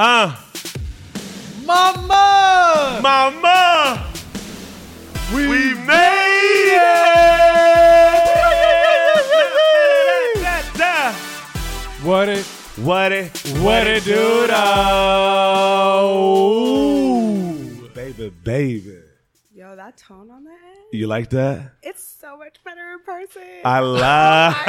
Uh, Mama! mama, we, we made it. What it, What it, what it do though? baby, baby. Yo, that tone on the end, You like that? it's so much better in person. I oh love.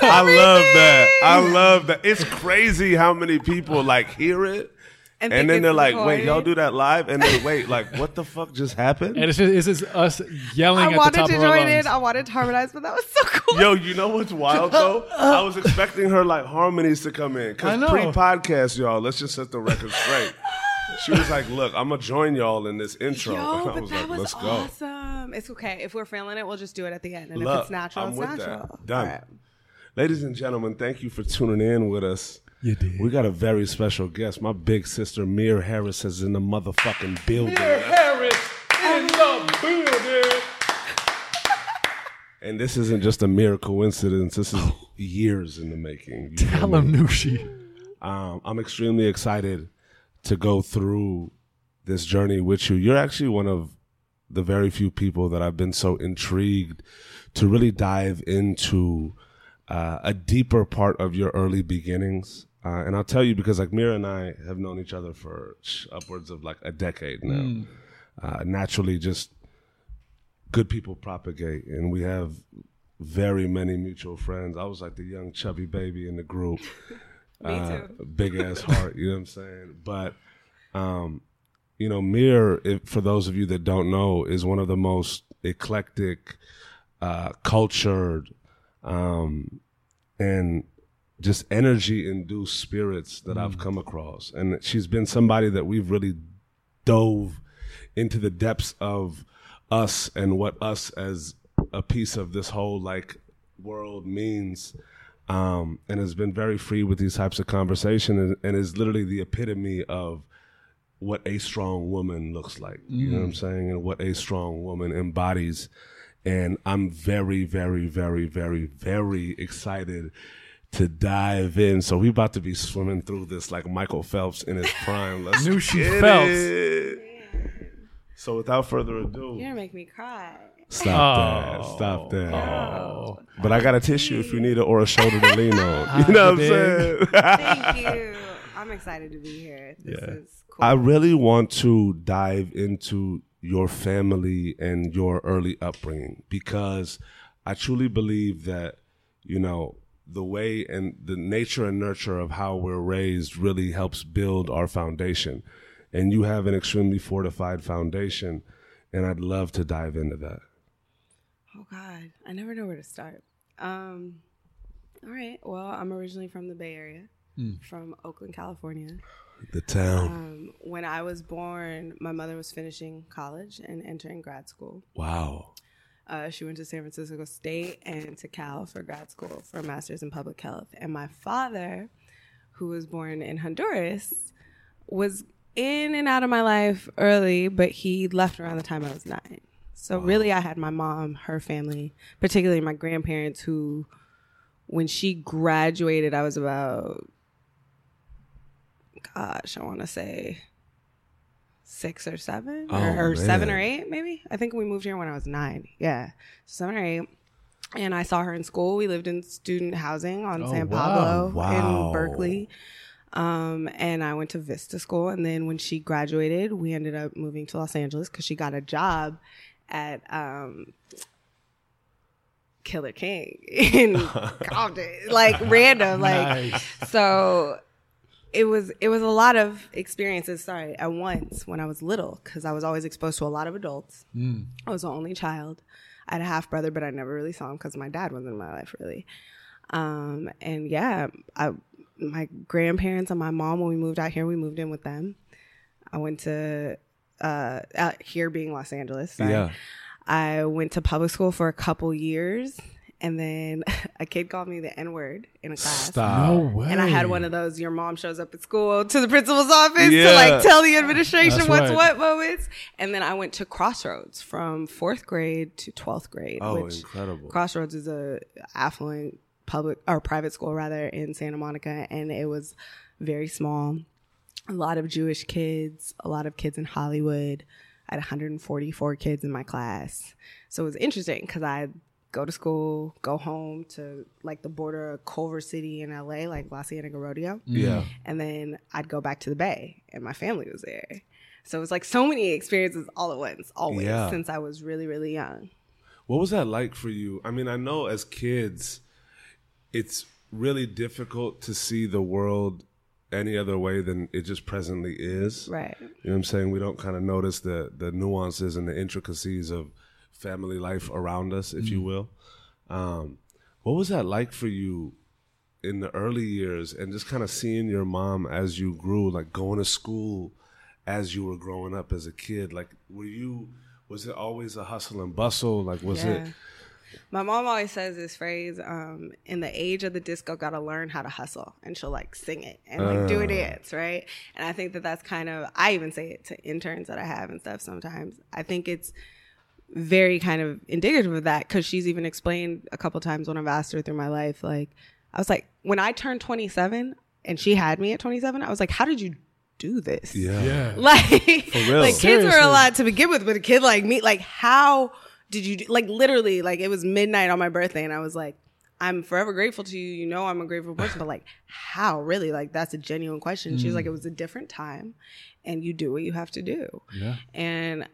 I love that. I love that. It's crazy how many people like hear it. And, think then they're like, "Wait, y'all do that live?" And they wait, like, what the fuck just happened? And it's just, it's just us yelling I at the wanted top to of join in. I wanted to harmonize, but that was so cool. Yo, you know what's wild though? I was expecting her like harmonies to come in because pre-podcast, y'all. Let's just set the record straight. She was like, "Look, I'm gonna join y'all in this intro." Yo, and I but was that like, was "Let's go." awesome. It's okay. If we're feeling it, we'll just do it at the end. And Look, if it's natural, I'm it's with natural. that. Done. All right. Ladies and gentlemen, thank you for tuning in with us. You did. We got a very special guest. My big sister, Mir Harris, is in the motherfucking building. Harris in the building. And this isn't just a mere coincidence. This is years in the making. You Tell me? him, Nushi. Um, I'm extremely excited to go through this journey with you. You're actually one of the very few people that I've been so intrigued to really dive into uh, a deeper part of your early beginnings. Uh, and I'll tell you because like Mira and I have known each other for upwards of like a decade now. Uh, naturally, just good people propagate, and we have very many mutual friends. I was like the young chubby baby in the group uh, too. big ass heart. You know what I'm saying? But, um, you know, Mir, if, for those of you that don't know, is one of the most eclectic, uh, cultured, um, and just energy induced spirits that I've come across. And she's been somebody that we've really dove into the depths of us and what us as a piece of this whole like world means um, and has been very free with these types of conversation and, and is literally the epitome of what a strong woman looks like. You know what i'm saying? And what a strong woman embodies. And i'm very very very very very excited to dive in. So we about to be swimming through this like michael phelps in his prime. Let's Knew she get Phelps. it. so without further ado. You're gonna make me cry. Stop Oh. that. Stop that. Oh. But I got a tissue if you need it or a shoulder to lean on. You know what I'm saying? Thank you. I'm excited to be here. This Yeah. is cool. I really want to dive into your family and your early upbringing because I truly believe that, you know, the way and the nature and nurture of how we're raised really helps build our foundation. And you have an extremely fortified foundation. And I'd love to dive into that. Oh God, I never know where to start. Um, all right. Well, I'm originally from the Bay Area, from Oakland, California. The town. Um, when I was born, my mother was finishing college and entering grad school. Wow. Uh, she went to San Francisco State and to Cal for grad school for a master's in public health. And my father, who was born in Honduras, was in and out of my life early, but he left around the time I was nine. So really, I had my mom, her family, particularly my grandparents, who, when she graduated, I was about, gosh, I want to say six or seven, Oh, or, or seven or eight, maybe. I think we moved here when I was nine. Yeah, seven or eight. And I saw her in school. We lived in student housing on Oh, San wow. Pablo Wow. in Berkeley. Um, and I went to Vista School. And then when she graduated, we ended up moving to Los Angeles because she got a job at um, Killer King in Compton, like random, like Nice. so. It was it was a lot of experiences. Sorry, at once when I was little, because I was always exposed to a lot of adults. I was the only child. I had a half brother, but I never really saw him because my dad wasn't in my life really. Um, and yeah, I, my grandparents and my mom, when we moved out here, we moved in with them. I went to, uh, out here being Los Angeles. sorry. Yeah. I went to public school for a couple years. And then a kid called me the N word in a class. Stop. No way. And I had one of those your mom shows up at school to the principal's office to like tell the administration That's what's right. what moments. And then I went to Crossroads from fourth grade to 12th grade. Oh, which incredible. Crossroads is a affluent public or private school rather in Santa Monica, and it was very small. A lot of Jewish kids, a lot of kids in Hollywood. I had 144 kids in my class, so it was interesting because I go to school, go home to like the border of Culver City in LA, like La Cienega Rodeo mm. Yeah. and then I'd go back to the Bay, and my family was there. So it was like so many experiences all at once, always Yeah. since I was really, really young. What was that like for you? I mean, I know as kids, it's really difficult to see the world any other way than it just presently is. Right. You know what I'm saying? We don't kind of notice the the nuances and the intricacies of family life around us, if you will. Um, what was that like for you in the early years and just kind of seeing your mom as you grew, like going to school as you were growing up as a kid? Like, were you, was it always a hustle and bustle? Like, was it? My mom always says this phrase, um, in the age of the disco, gotta learn how to hustle. And she'll like sing it and like do a dance, right? And I think that that's kind of, I even say it to interns that I have and stuff sometimes. I think it's very kind of indicative of that because she's even explained a couple times when I've asked her through my life, like, I was like, when I turned 27 and she had me at 27, I was like, how did you do this? Yeah. Yeah. Like, real. like kids were a lot to begin with, but a kid like me, like how did you do, like literally like it was midnight on my birthday and I was like, I'm forever grateful to you. You know, I'm a grateful person, but like how really? Like that's a genuine question. She was like, it was a different time and you do what you have to do. Yeah. And,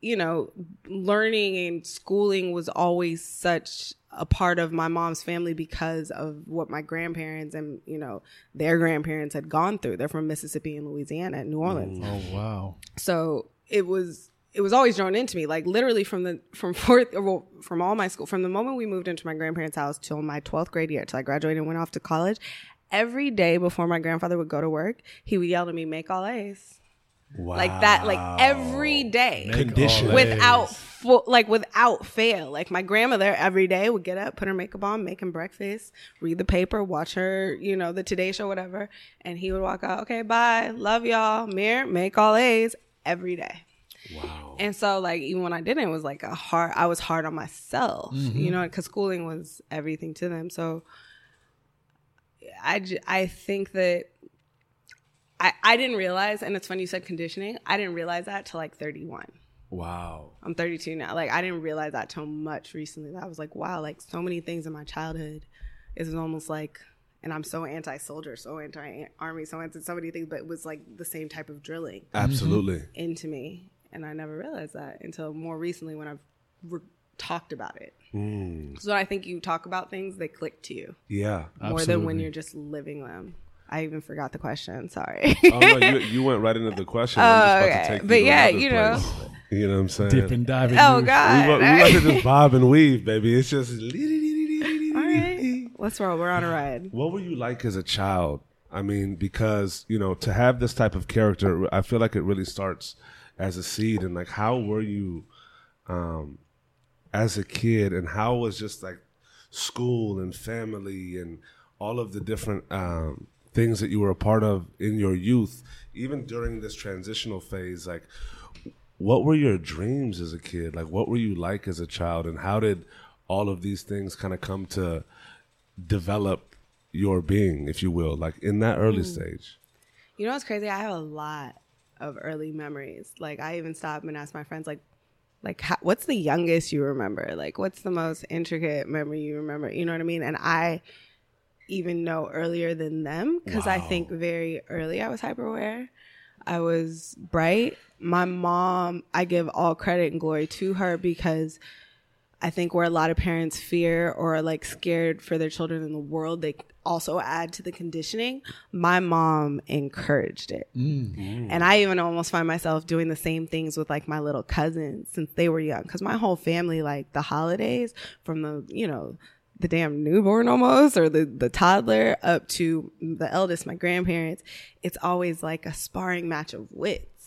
you know, learning and schooling was always such a part of my mom's family because of what my grandparents and, you know, their grandparents had gone through. They're from Mississippi and Louisiana and New Orleans Oh wow. so it was it was always drawn into me like literally from the from fourth well, from all my school from the moment we moved into my grandparents house till my 12th grade year till i graduated and went off to college every day before my grandfather would go to work he would yell to me make all a's Wow. like that like every day Condition. without full, like without fail like my grandmother every day would get up put her makeup on make him breakfast read the paper watch her you know the today show whatever and he would walk out okay bye love y'all mirror make all a's every day Wow. and so like even when i didn't it was like a hard i was hard on myself you mm-hmm. know because schooling was everything to them so i j- i think that I, I didn't realize, and it's funny you said conditioning. I didn't realize that till like 31. Wow. I'm 32 now. Like I didn't realize that till much recently. That I was like, wow, like so many things in my childhood is almost like, and I'm so anti-soldier, so anti-army, so anti so many things, but it was like the same type of drilling Absolutely. into me, and I never realized that until more recently when I've re- talked about it. Mm. So I think you talk about things, they click to you Yeah. more than when you're just living them. I even forgot the question. Sorry. Oh no, you, you went right into the question. I'm just about Oh, to okay. take But yeah, another you know. place. You know what I'm saying? Dip and dive. oh We, God. wa- we All like to just bob and weave, baby. It's just. All right. Let's roll. We're on a ride. What were you like as a child? I mean, because you know, to have this type of character, I feel like it really starts as a seed. And like, how were you um, as a kid, and how was just like school and family and all of the different um, things that you were a part of in your youth, even during this transitional phase? Like, what were your dreams as a kid? Like, what were you like as a child, and how did all of these things kind of come to develop your being, if you will, like in that early stage? You know what's crazy? I have a lot of early memories. Like I even stop and ask my friends, like, like how, what's the youngest you remember? Like what's the most intricate memory you remember? You know what I mean? And I even know earlier than them because I think very early I was hyper aware. I was bright. My mom, I give all credit and glory to her because I think where a lot of parents fear or are like scared for their children in the world, they also add to the conditioning. My mom encouraged it. Mm. And I even almost find myself doing the same things with like my little cousins since they were young. Cause my whole family, like the holidays from the, you know, the damn newborn almost or the, the toddler up to the eldest, my grandparents, it's always like a sparring match of wits.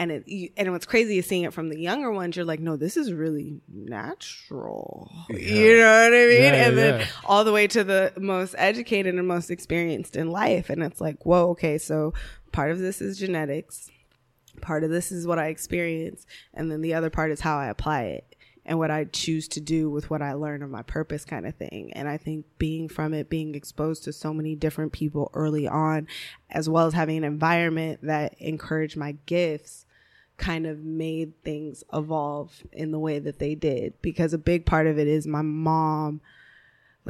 And it, you, and what's crazy is seeing it from the younger ones. You're like, no, this is really natural. You know what I mean? Yeah, and then all the way to the most educated and most experienced in life. And it's like, whoa, okay, so part of this is genetics, part of this is what I experience, and then the other part is how I apply it. and what I choose to do with what I learn of my purpose kind of thing. And I think being from it, being exposed to so many different people early on, as well as having an environment that encouraged my gifts kind of made things evolve in the way that they did because a big part of it is my mom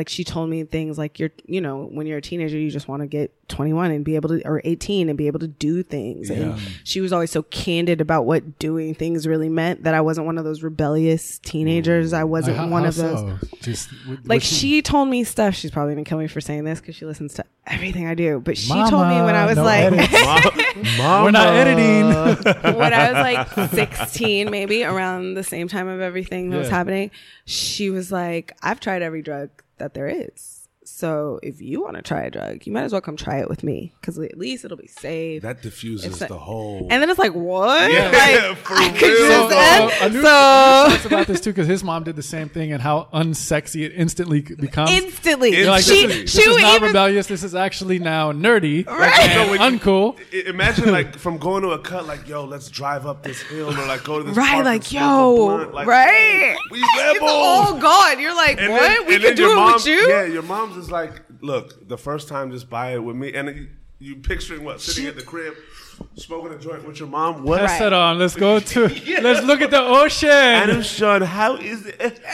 like she told me things like you're you know when you're a teenager you just want to get 21 and be able to or 18 and be able to do things and she was always so candid about what doing things really meant that i wasn't one of those rebellious teenagers mm. i wasn't How- one how of those so? Just w- like was she, told me stuff she's probably gonna kill me for saying this because she listens to everything i do but she Mama, told me when i was no like. Mama. We're not editing. when I was like 16, maybe around the same time of everything that was happening, she was like, I've tried every drug that there is. So if you want to try a drug, you might as well come try it with me because at least it'll be safe. That diffuses It's like- the whole. and then it's like, what? Yeah, like, for I could real. So, end. uh, Anu- so talks about this too because his mom did the same thing and how unsexy it instantly becomes. instantly, You're like, she this, Instantly. is, she this is not even rebellious. This is actually now nerdy Right. and So when you- uncool. Imagine like from going to a cut, like yo, let's drive up this hill or like go to this right, park like and smoke a yo, blunt, like, right. We It's- rebels. Oh God, you're like And what? then- we and could do it mom, with you. Yeah, your mom's just like, look, the first time, just buy it with me, and you, you picturing what sitting at the crib, smoking a joint with your mom. What? Pass Right. it on. Let's go to. Let's look at the ocean. Adam Sean, how is it?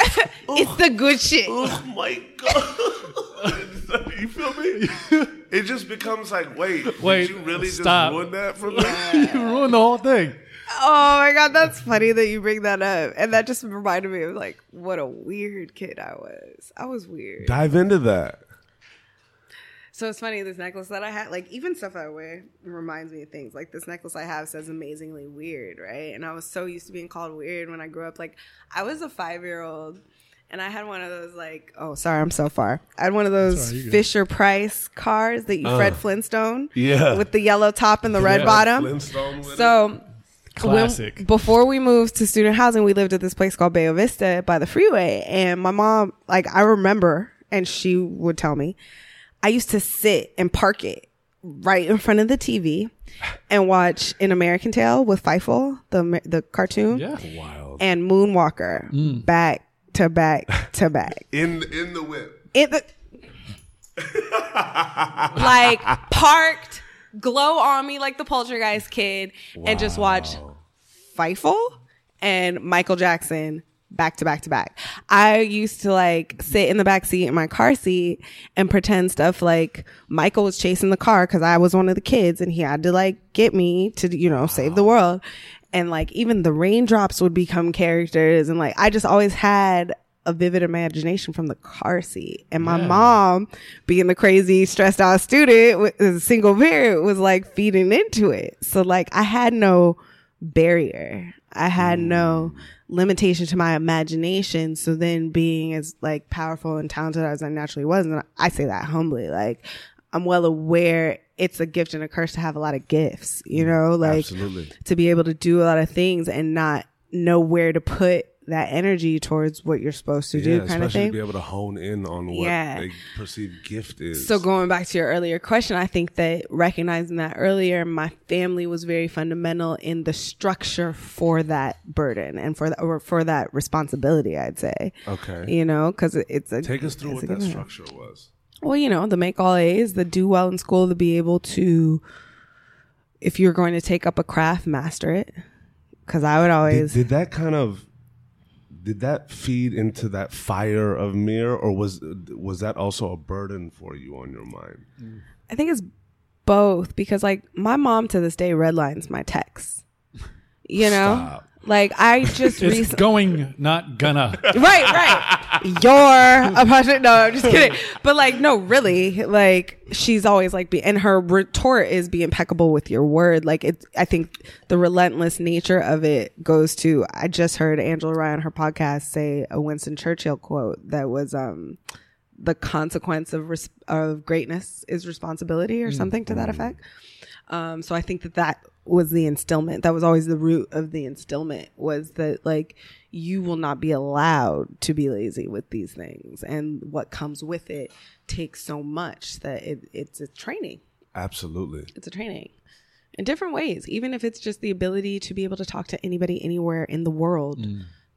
It's the good shit. Oh my god! you feel me? It just becomes like, wait, Wait, did you really stop. just ruin that for me? you ruined the whole thing. Oh my god, that's funny that you bring that up. And that just reminded me of like what a weird kid I was. I was weird. Dive into that. So it's funny, this necklace that I had, like even stuff I wear reminds me of things. Like this necklace I have says amazingly weird, right? And I was so used to being called weird when I grew up. Like I was a five year old and I had one of those like oh sorry, I'm so far. I had one of those all right, you're good. Fisher Price cars that you Fred uh, Flintstone. Yeah. With the yellow top and the red Yeah. bottom. Flintstone with it. So Classic. when- before we moved to student housing, we lived at this place called Bayo Vista by the freeway. And my mom, like, I remember, and she would tell me, I used to sit and park it right in front of the TV and watch An American Tail with Fievel, the the cartoon, Yeah. wild and Moonwalker, mm. back to back to back. in in the whip. It the, like parked, glow on me like the Poltergeist kid, and just watch Fievel and Michael Jackson back to back to back. I used to like sit in the back seat in my car seat and pretend stuff like Michael was chasing the car because I was one of the kids and he had to like get me to, you know, save the world. And like even the raindrops would become characters and like I just always had a vivid imagination from the car seat. And my mom, being the crazy, stressed out student with a single parent, was like feeding into it. So like I had no barrier. I had no mm. limitation to my imagination. So then being as like powerful and talented as I naturally was, and I say that humbly, like I'm well aware it's a gift and a curse to have a lot of gifts, you mm. know, like Absolutely. to be able to do a lot of things and not know where to put that energy towards what you're supposed to do Yeah, kind of thing. to be able to hone in on what Yeah. a perceived gift is. So going back to your earlier question, I think that recognizing that earlier, my family was very fundamental in the structure for that burden and for that or for that responsibility. I'd say, okay, you know, because it's a take us through what that structure was. Well, you know, the make all A's, the do well in school, to be able to, if you're going to take up a craft, master it. Because I would Did, always, did that kind of did that feed into that fire of Mir, or was was that also a burden for you on your mind? I think it's both because like my mom to this day redlines my texts. You know. Like I just It's recently. going, not gonna. right, right. You're a project. No, I'm just kidding. But like, no, really. Like, she's always like, be, and her retort is be impeccable with your word. Like, it, I think the relentless nature of it goes to. I just heard Angela Rye on her podcast say a Winston Churchill quote that was, um, the consequence of res- of greatness is responsibility, or something to that effect. Um, so I think that that was the instillment. That was always the root of the instillment was that like you will not be allowed to be lazy with these things, and what comes with it takes so much that it, it's a training. Absolutely. It's a training in different ways, even if it's just the ability to be able to talk to anybody anywhere in the world.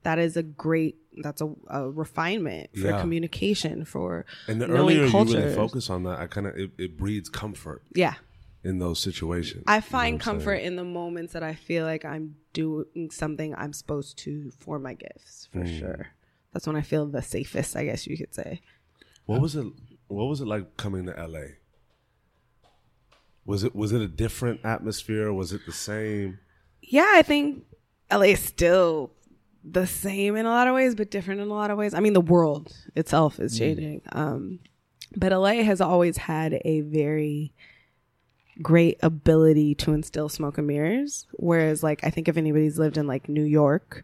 that is a great that's a, a refinement for Yeah. communication for And the knowing earlier you cultures. really focus on that, I kind of it, it breeds comfort yeah in those situations. I You know find saying? comfort in the moments that I feel like I'm doing something I'm supposed to for my gifts, for Mm. sure. That's when I feel the safest, I guess you could say. What was it? What was it like coming to LA? Was it was it a different atmosphere? Was it the same? Yeah, I think LA is still the same in a lot of ways, but different in a lot of ways. I mean, the world itself is changing. Um, but LA has always had a very great ability to instill smoke and mirrors. Whereas, like, I think if anybody's lived in like New York,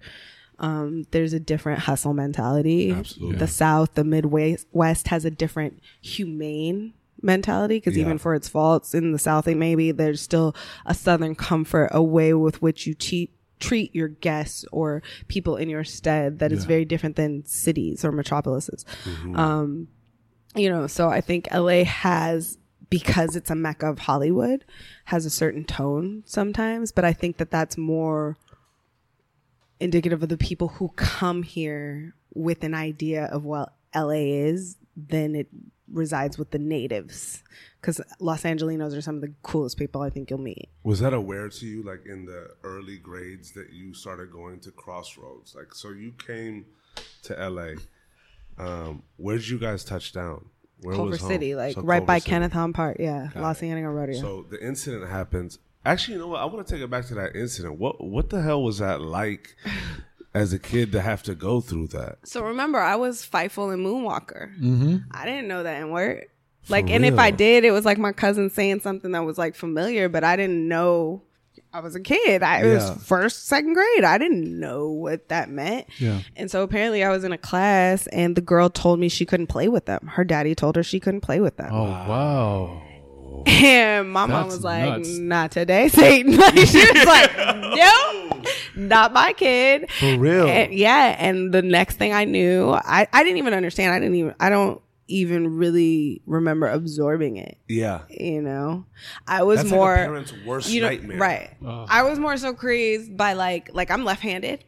um, there's a different hustle mentality. Absolutely. The South, the Midwest West has a different humane mentality because Yeah. even for its faults in the South, it maybe there's still a Southern comfort, a way with which you treat treat your guests or people in your stead that is Yeah. very different than cities or metropolises. Um, you know, so I think LA has because it's a mecca of Hollywood has a certain tone sometimes, but I think that that's more indicative of the people who come here with an idea of what LA is than it resides with the natives because Los Angelinos are some of the coolest people I think you'll meet. Was that aware to you, like in the early grades, that you started going to Crossroads? Like, so you came to LA. Um, where did you guys touch down? Where Culver was home? City, like So right Culver by City. Kenneth Hahn Park, yeah, Los. Angeles Rodeo. So the incident happens. Actually, you know what? I want to take it back to that incident. What what the hell was that like as a kid to have to go through that? So remember, I was Fievel and Moonwalker. Mm-hmm. I didn't know that in word. Like, and if? I did, it was like my cousin saying something that was like familiar, but I didn't know. I was a kid. I it Yeah. was first, second grade. I didn't know what that meant. Yeah. And so apparently, I was in a class, and the girl told me she couldn't play with them. Her daddy told her she couldn't play with them. Oh wow. And my mom was like, nuts. "Not today, Satan." Like, she was like, "Nope, not my kid." For real? And, yeah. And the next thing I knew, I I didn't even understand. I didn't even. I don't even really remember absorbing it. Yeah. You know, I was That's like a more parent's worst you know, nightmare. right? Ugh. I was more so crazed by like like I'm left-handed.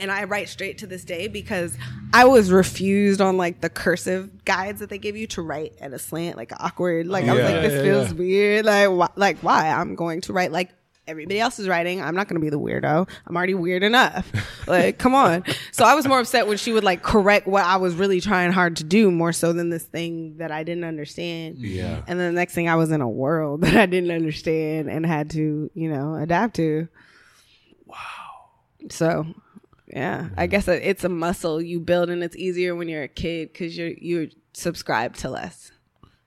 And I write straight to this day because I was refused on like the cursive guides that they give you to write at a slant, like awkward. Like I was Yeah. like, this Yeah, feels yeah. weird. Like, wh- like why? I'm going to write like everybody else is writing. I'm not going to be the weirdo. I'm already weird enough. like, come on. So I was more upset when she would like correct what I was really trying hard to do more so than this thing that I didn't understand. Yeah. And then the next thing I was in a world that I didn't understand and had to, you know, adapt to. Wow. So, yeah, I guess it's a muscle you build and it's easier when you're a kid because you're, you're subscribed to less.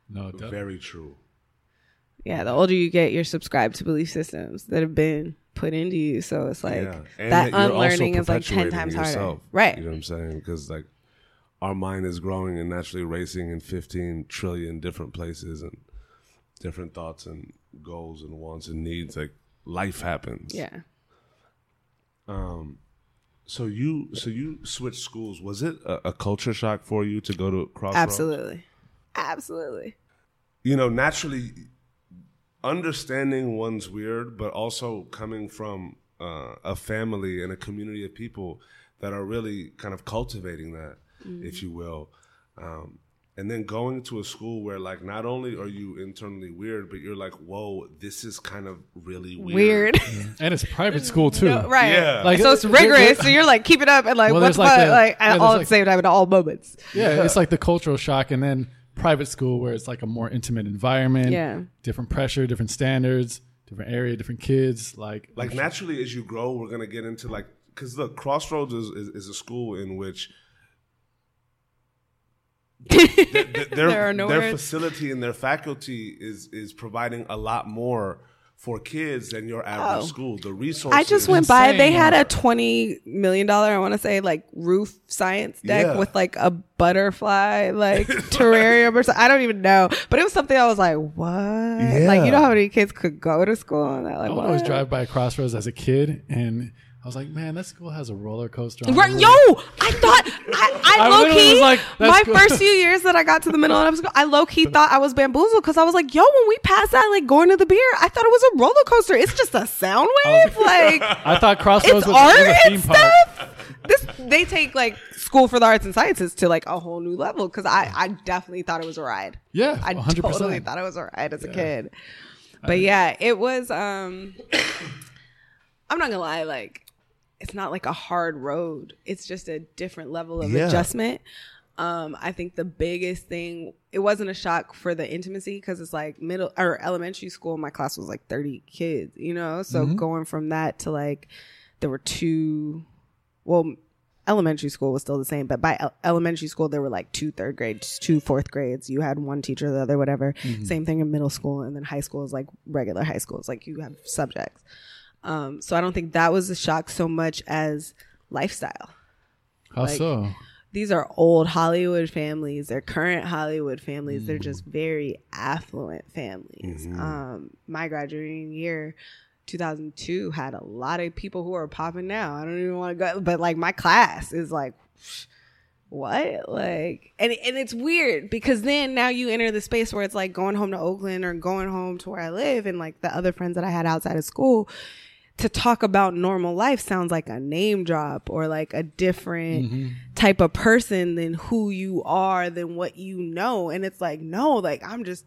No, de- Very true. Yeah, the older you get, you're subscribed to belief systems that have been put into you. So it's like yeah. And that unlearning is like 10 perpetuating times harder. Right. You know what I'm saying? Because like our mind is growing and naturally racing in 15 trillion different places and different thoughts and goals and wants and needs. Like life happens. Yeah. Um. So you so you switched schools. Was it a, a culture shock for you to go to Crossroads? Absolutely. Absolutely. you know, naturally understanding one's weird, but also coming from uh, a family and a community of people that are really kind of cultivating that, if you will. Um, and then going to a school where, like, not only are you internally weird, but you're like, whoa, this is kind of really weird. Weird. and it's private school too. right. Yeah. Like, so it's there- rigorous. there- so you're like, keep it up and like, Well, what like fuck? the- like, yeah, at there's all at like- the same time at all moments. Yeah, it's like the cultural shock, and then private school where it's like a more intimate environment. Yeah. different pressure, different standards, different area, different kids. Like, like naturally as you grow we're going to get into like because look crossroads is, is, is a school in which th- th- their, There are no their facility and their faculty is is providing a lot more for kids than your average Oh. school the resources I just went by. They had a twenty million dollar, I want to say, like roof science deck Yeah. with like a butterfly like terrarium or something. I don't even know, but it was something I was like, what? Like you know how many kids could go to school and that? Like, I would always drive by Crossroads as a kid, and I was like, man, that school has a roller coaster. On Right, yo. I thought I, I, I low key was like, my good. first few years that I got to the middle of school, I low key thought I was bamboozled because I was like, yo, when we passed that, like going to the beer, I thought it was a roller coaster. It's just a sound wave, like I thought Crossroads it's was, art was a theme and park. stuff. this they take like school for the arts and sciences to like a whole new level because I I definitely thought it was a ride. Yeah, I 100%. totally thought it was a ride as a kid. But yeah, it was. um I'm not gonna lie, like it's not like a hard road. It's just a different level of Yeah. adjustment. Um, I think the biggest thing it wasn't a shock for the intimacy because it's like middle or elementary school. My class was like 30 kids, you know. So going from that to like there were two, well, elementary school was still the same, but by el- elementary school there were like two third grades, two fourth grades. You had one teacher, the other whatever. Same thing in middle school, and then high school is like regular high school. It's like you have subjects. Um, so I don't think that was a shock so much as lifestyle How like- so? these are old Hollywood families. They're current Hollywood families. They're just very affluent families. Um, my graduating year, 2002, had a lot of people who are popping now. I don't even want to go, but like my class is like, what? Like, and and it's weird because then now you enter the space where it's like going home to Oakland or going home to where I live, and like the other friends that I had outside of school to talk about normal life sounds like a name drop or like a different mm-hmm. type of person than who you are than what you know and it's like no like i'm just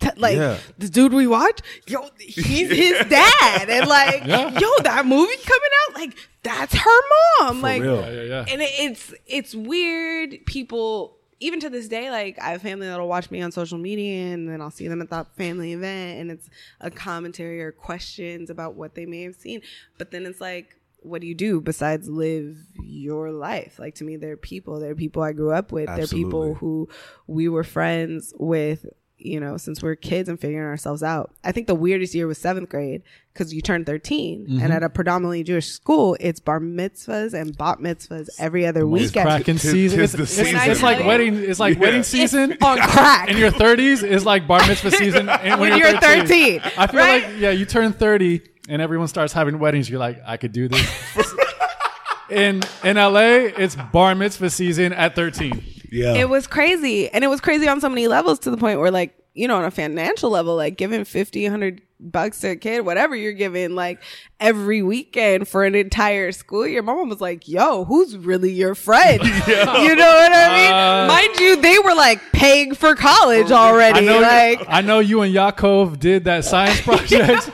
t- like Yeah. the dude we watch yo he's his dad and like Yeah. yo that movie coming out like that's her mom like real. Yeah, yeah, yeah. and it, it's it's weird people even to this day like i have family that'll watch me on social media and then i'll see them at that family event and it's a commentary or questions about what they may have seen. But then it's like what do you do besides live your life? Like to me they're people. They're people i grew up with. They're people who we were friends with you know since we are kids and figuring ourselves out i think the weirdest year was seventh grade because you turned 13 and mm-hmm. at a predominantly jewish school it's bar mitzvahs and bat mitzvahs every other It's weekend cracking Tis- season. tis It's, it's, season. it's like When wedding. It's like Yeah. wedding It's season. on crack in your 30s is like bar mitzvah season and when, When you're 13, I feel right? like yeah, you turn 30 and everyone starts having weddings. You're like, I could do this. in in LA, it's bar mitzvah season at 13. Yeah. it was crazy. And it was crazy on so many levels to the point where like you know on a financial level like giving 50 100 bucks to a kid whatever you're giving like every weekend for an entire school year my mom was like yo who's really your friend? You know what i mean? Uh, mind you they were like paying for college already I know, like I know you and Yaakov did that science project,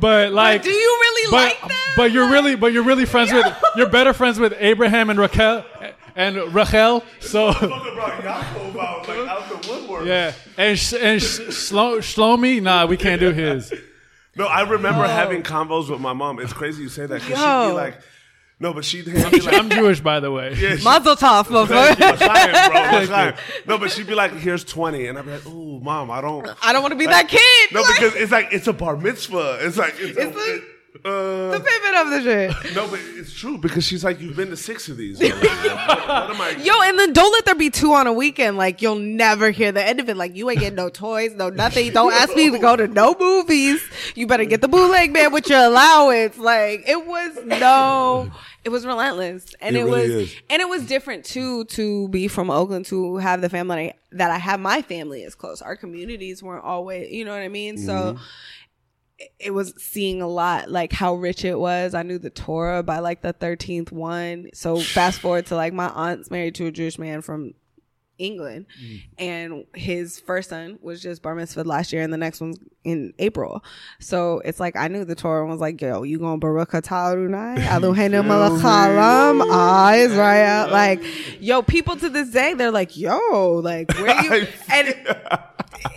but like, do you really but like them? but you're really but you're really friends with you're better friends with Abraham and Raquel and Rachel. So out like out the woodwork. yeah, and sh- and sh- Shlo- Shlomi, nah, we can't do his. No, I remember having combos with my mom. It's crazy you say that because she'd be like, no, but she'd hand me like, I'm Jewish, by the way. yeah, she- Mazel tov, motherfucker. Bro, l'chaim. No, but she'd be like, here's 20. And I'd be like, ooh, mom, I don't. I don't want to be that kid. No, Like, because it's like, it's a bar mitzvah. It's like, it's, It's a, the- uh, the pivot of the shit. no, but it's true because she's like, you've been to six of these. already. what, what am I? Yo, and then don't let there be two on a weekend. Like you'll never hear the end of it. Like you ain't getting no toys, no nothing. Don't ask me to go to no movies. You better get the bootleg man with your allowance. Like it was no, it was relentless, and It it, really was, is. and it was different too to be from Oakland to have the family that I have. My family is close. Our communities weren't always, you know what I mean. So Mm-hmm. it- it was seeing a lot like how rich it was. I knew the Torah by like the 13th one. So fast forward to like my aunt's married to a Jewish man from England and his first son was just bar mitzvah last year and the next one's in April. So it's like I knew the Torah and was like, yo, you going Baruch Eloheinu melech haolam, eyes right. Like, yo, people to this day, they're like, yo, like where you and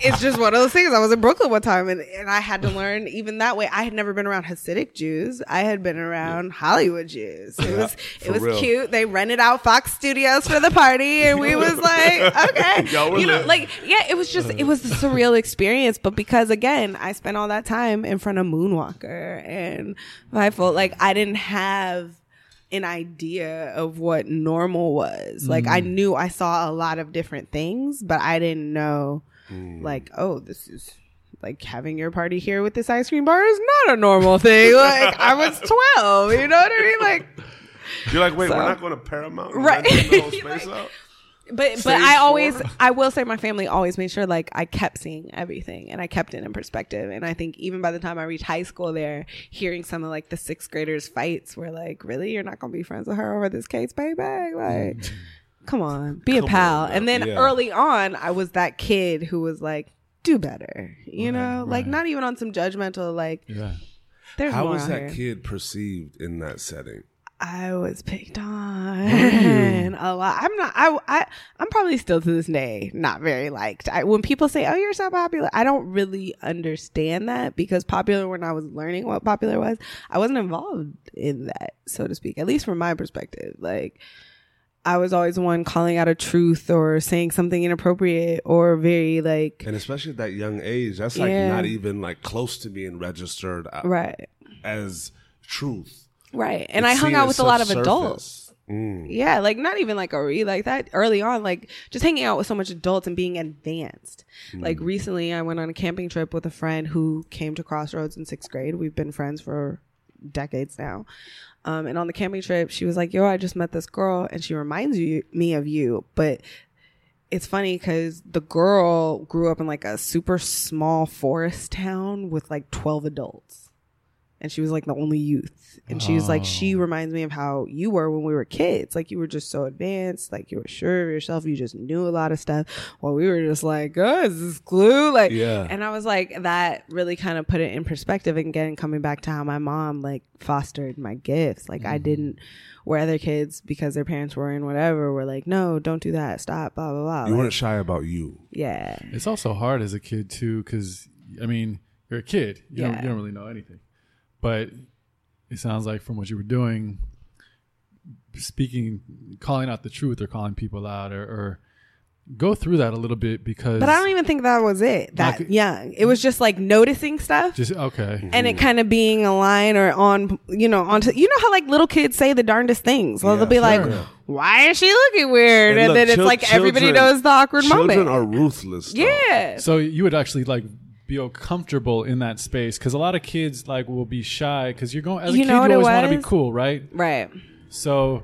it's just one of those things. I was in Brooklyn one time and, and I had to learn even that way. I had never been around Hasidic Jews. I had been around Hollywood Jews. It was it was real. cute. They rented out Fox Studios for the party and we was like, okay. You know, lit. like yeah, it was just it was a surreal experience. But because again, I spent all that time in front of Moonwalker and Fievel, like I didn't have an idea of what normal was. Like I mm. knew I saw a lot of different things, but I didn't know Mm. like, oh, this is like having your party here with this ice cream bar is not a normal thing. Like I was 12, you know what I mean? Like You're like, wait, So- we're not going to Paramount? Right. rent the whole space Like- out? but Stage but I always four? I will say my family always made sure like I kept seeing everything and I kept it in perspective. And I think even by the time I reached high school there, hearing some of like the sixth graders fights were like, Really? You're not gonna be friends with her over this Spade bag? Like mm. Come on, be a pal. on and then Yeah. early on I was that kid who was like, do better. You know? Like not even on some judgmental like Yeah. there's How was that here. kid perceived in that setting? I was picked on a lot. I'm not. I. I. I'm probably still to this day not very liked. I, when people say, "Oh, you're so popular," I don't really understand that because popular. When I was learning what popular was, I wasn't involved in that, so to speak. At least from my perspective, like I was always one calling out a truth or saying something inappropriate or very like And especially at that young age, that's like Yeah. not even like close to being registered right, as truth. right. And It's I hung out with a lot of such adults. Mm. Yeah, like not even like a re like that early on, like just hanging out with so much adults and being advanced. Like recently, I went on a camping trip with a friend who came to Crossroads in sixth grade. We've been friends for decades now. Um, and on the camping trip, she was like, "Yo, I just met this girl, and she reminds you me of you." But it's funny because the girl grew up in like a super small forest town with like twelve adults and she was like the only youth. And she was like she oh. reminds me of how you were when we were kids. Like you were just so advanced. Like you were sure of yourself. You just knew a lot of stuff. While we were just like oh is this glue. Like Yeah. and i was like that really kind of put it in perspective. And again coming back to how my mom like fostered my gifts. Like i mm-hmm. didn't where other kids because their parents were in whatever were like no don't do that. Stop blah blah blah. You Like, weren't shy about you. yeah. It's also hard as a kid too, because I mean, you're a kid. You, don't, Yeah. you don't really know anything. But it sounds like from what you were doing, speaking, calling out the truth or calling people out, or, or go through that a little bit because. but i don't even think that was it that Like- young it was just like noticing stuff just okay. and it kind of being a line or on you know onto you know how like little kids say the darndest things well Yeah, they'll be like why is she looking weird and, look, then it's chil- like everybody knows the awkward Children moment are ruthless. though. yeah So you would actually like be comfortable in that space because a lot of kids like will be shy because you're going as a kid you always want to be cool, right? right So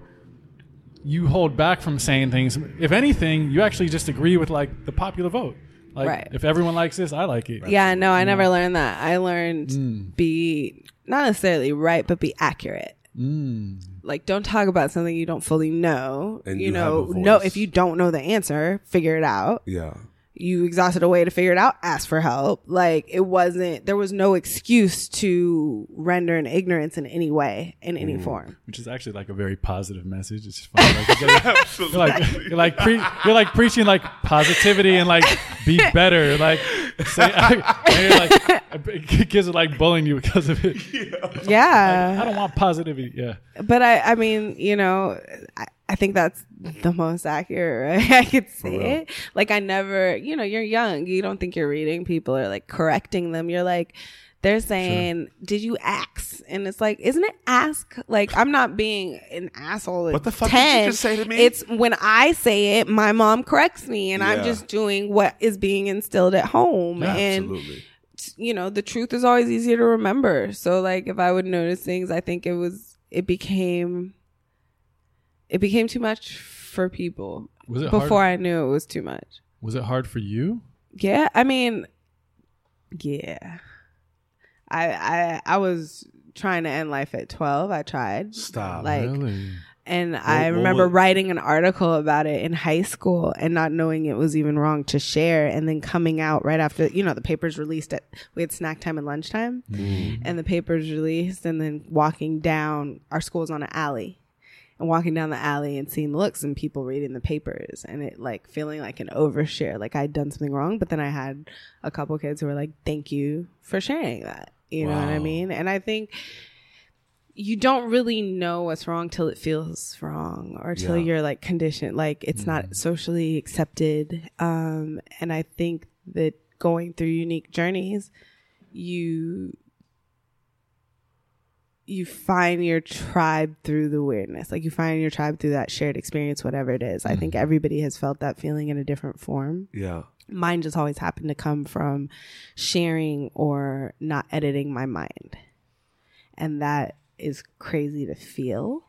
you hold back from saying things. If anything, you actually just agree with like the popular vote. Like Right. if everyone likes this, I like it. yeah no i mm. never learned that i learned mm. be not necessarily right but be accurate mm. like don't talk about something you don't fully know And you you know no if you don't know the answer figure it out Yeah. You exhausted a way to figure it out, ask for help. Like it wasn't, there was no excuse to render an ignorance in any way, in Mm. any form. Which is actually like a very positive message. It's just fun. Like, you're, like, you're like you're like pre- you're like preaching like positivity and like be better. Like say, and like kids are like bullying you because of it. Yeah. I don't want positivity. Yeah. but I, I mean, you know, I, I think that's mm-hmm. the most accurate, right? I could say it. Like I never, you know, you're young. You don't think you're reading people or like correcting them. You're like, they're saying, did you ask? And it's like, isn't it ask? Like, I'm not being an asshole. What the fuck did you just say to me? It's when I say it, my mom corrects me and I'm just doing what is being instilled at home. Yeah, and Absolutely. you know, the truth is always easier to remember. So like if I would notice things, I think it was it became it became too much for people. Was it Before hard? I knew it was too much. Was it hard for you? Yeah, I mean yeah. I I I was trying to end life at 12. I tried. Stop. Like really? and I remember writing an article about it in high school and not knowing it was even wrong to share and then coming out right after, you know, the papers released at, we had snack time and lunchtime mm-hmm. and the papers released and then walking down, our school was on an alley and walking down the alley and seeing looks and people reading the papers and it like feeling like an overshare, like I'd done something wrong. But then I had a couple kids who were like, thank you for sharing that. You know what I mean? And I think you don't really know what's wrong till it feels wrong or till Yeah. you're like conditioned like it's not socially accepted um and i think that going through unique journeys you you find your tribe through the weirdness. Like you find your tribe through that shared experience whatever it is. I think everybody has felt that feeling in a different form. Yeah. mine just always happened to come from sharing or not editing my mind. And that is crazy to feel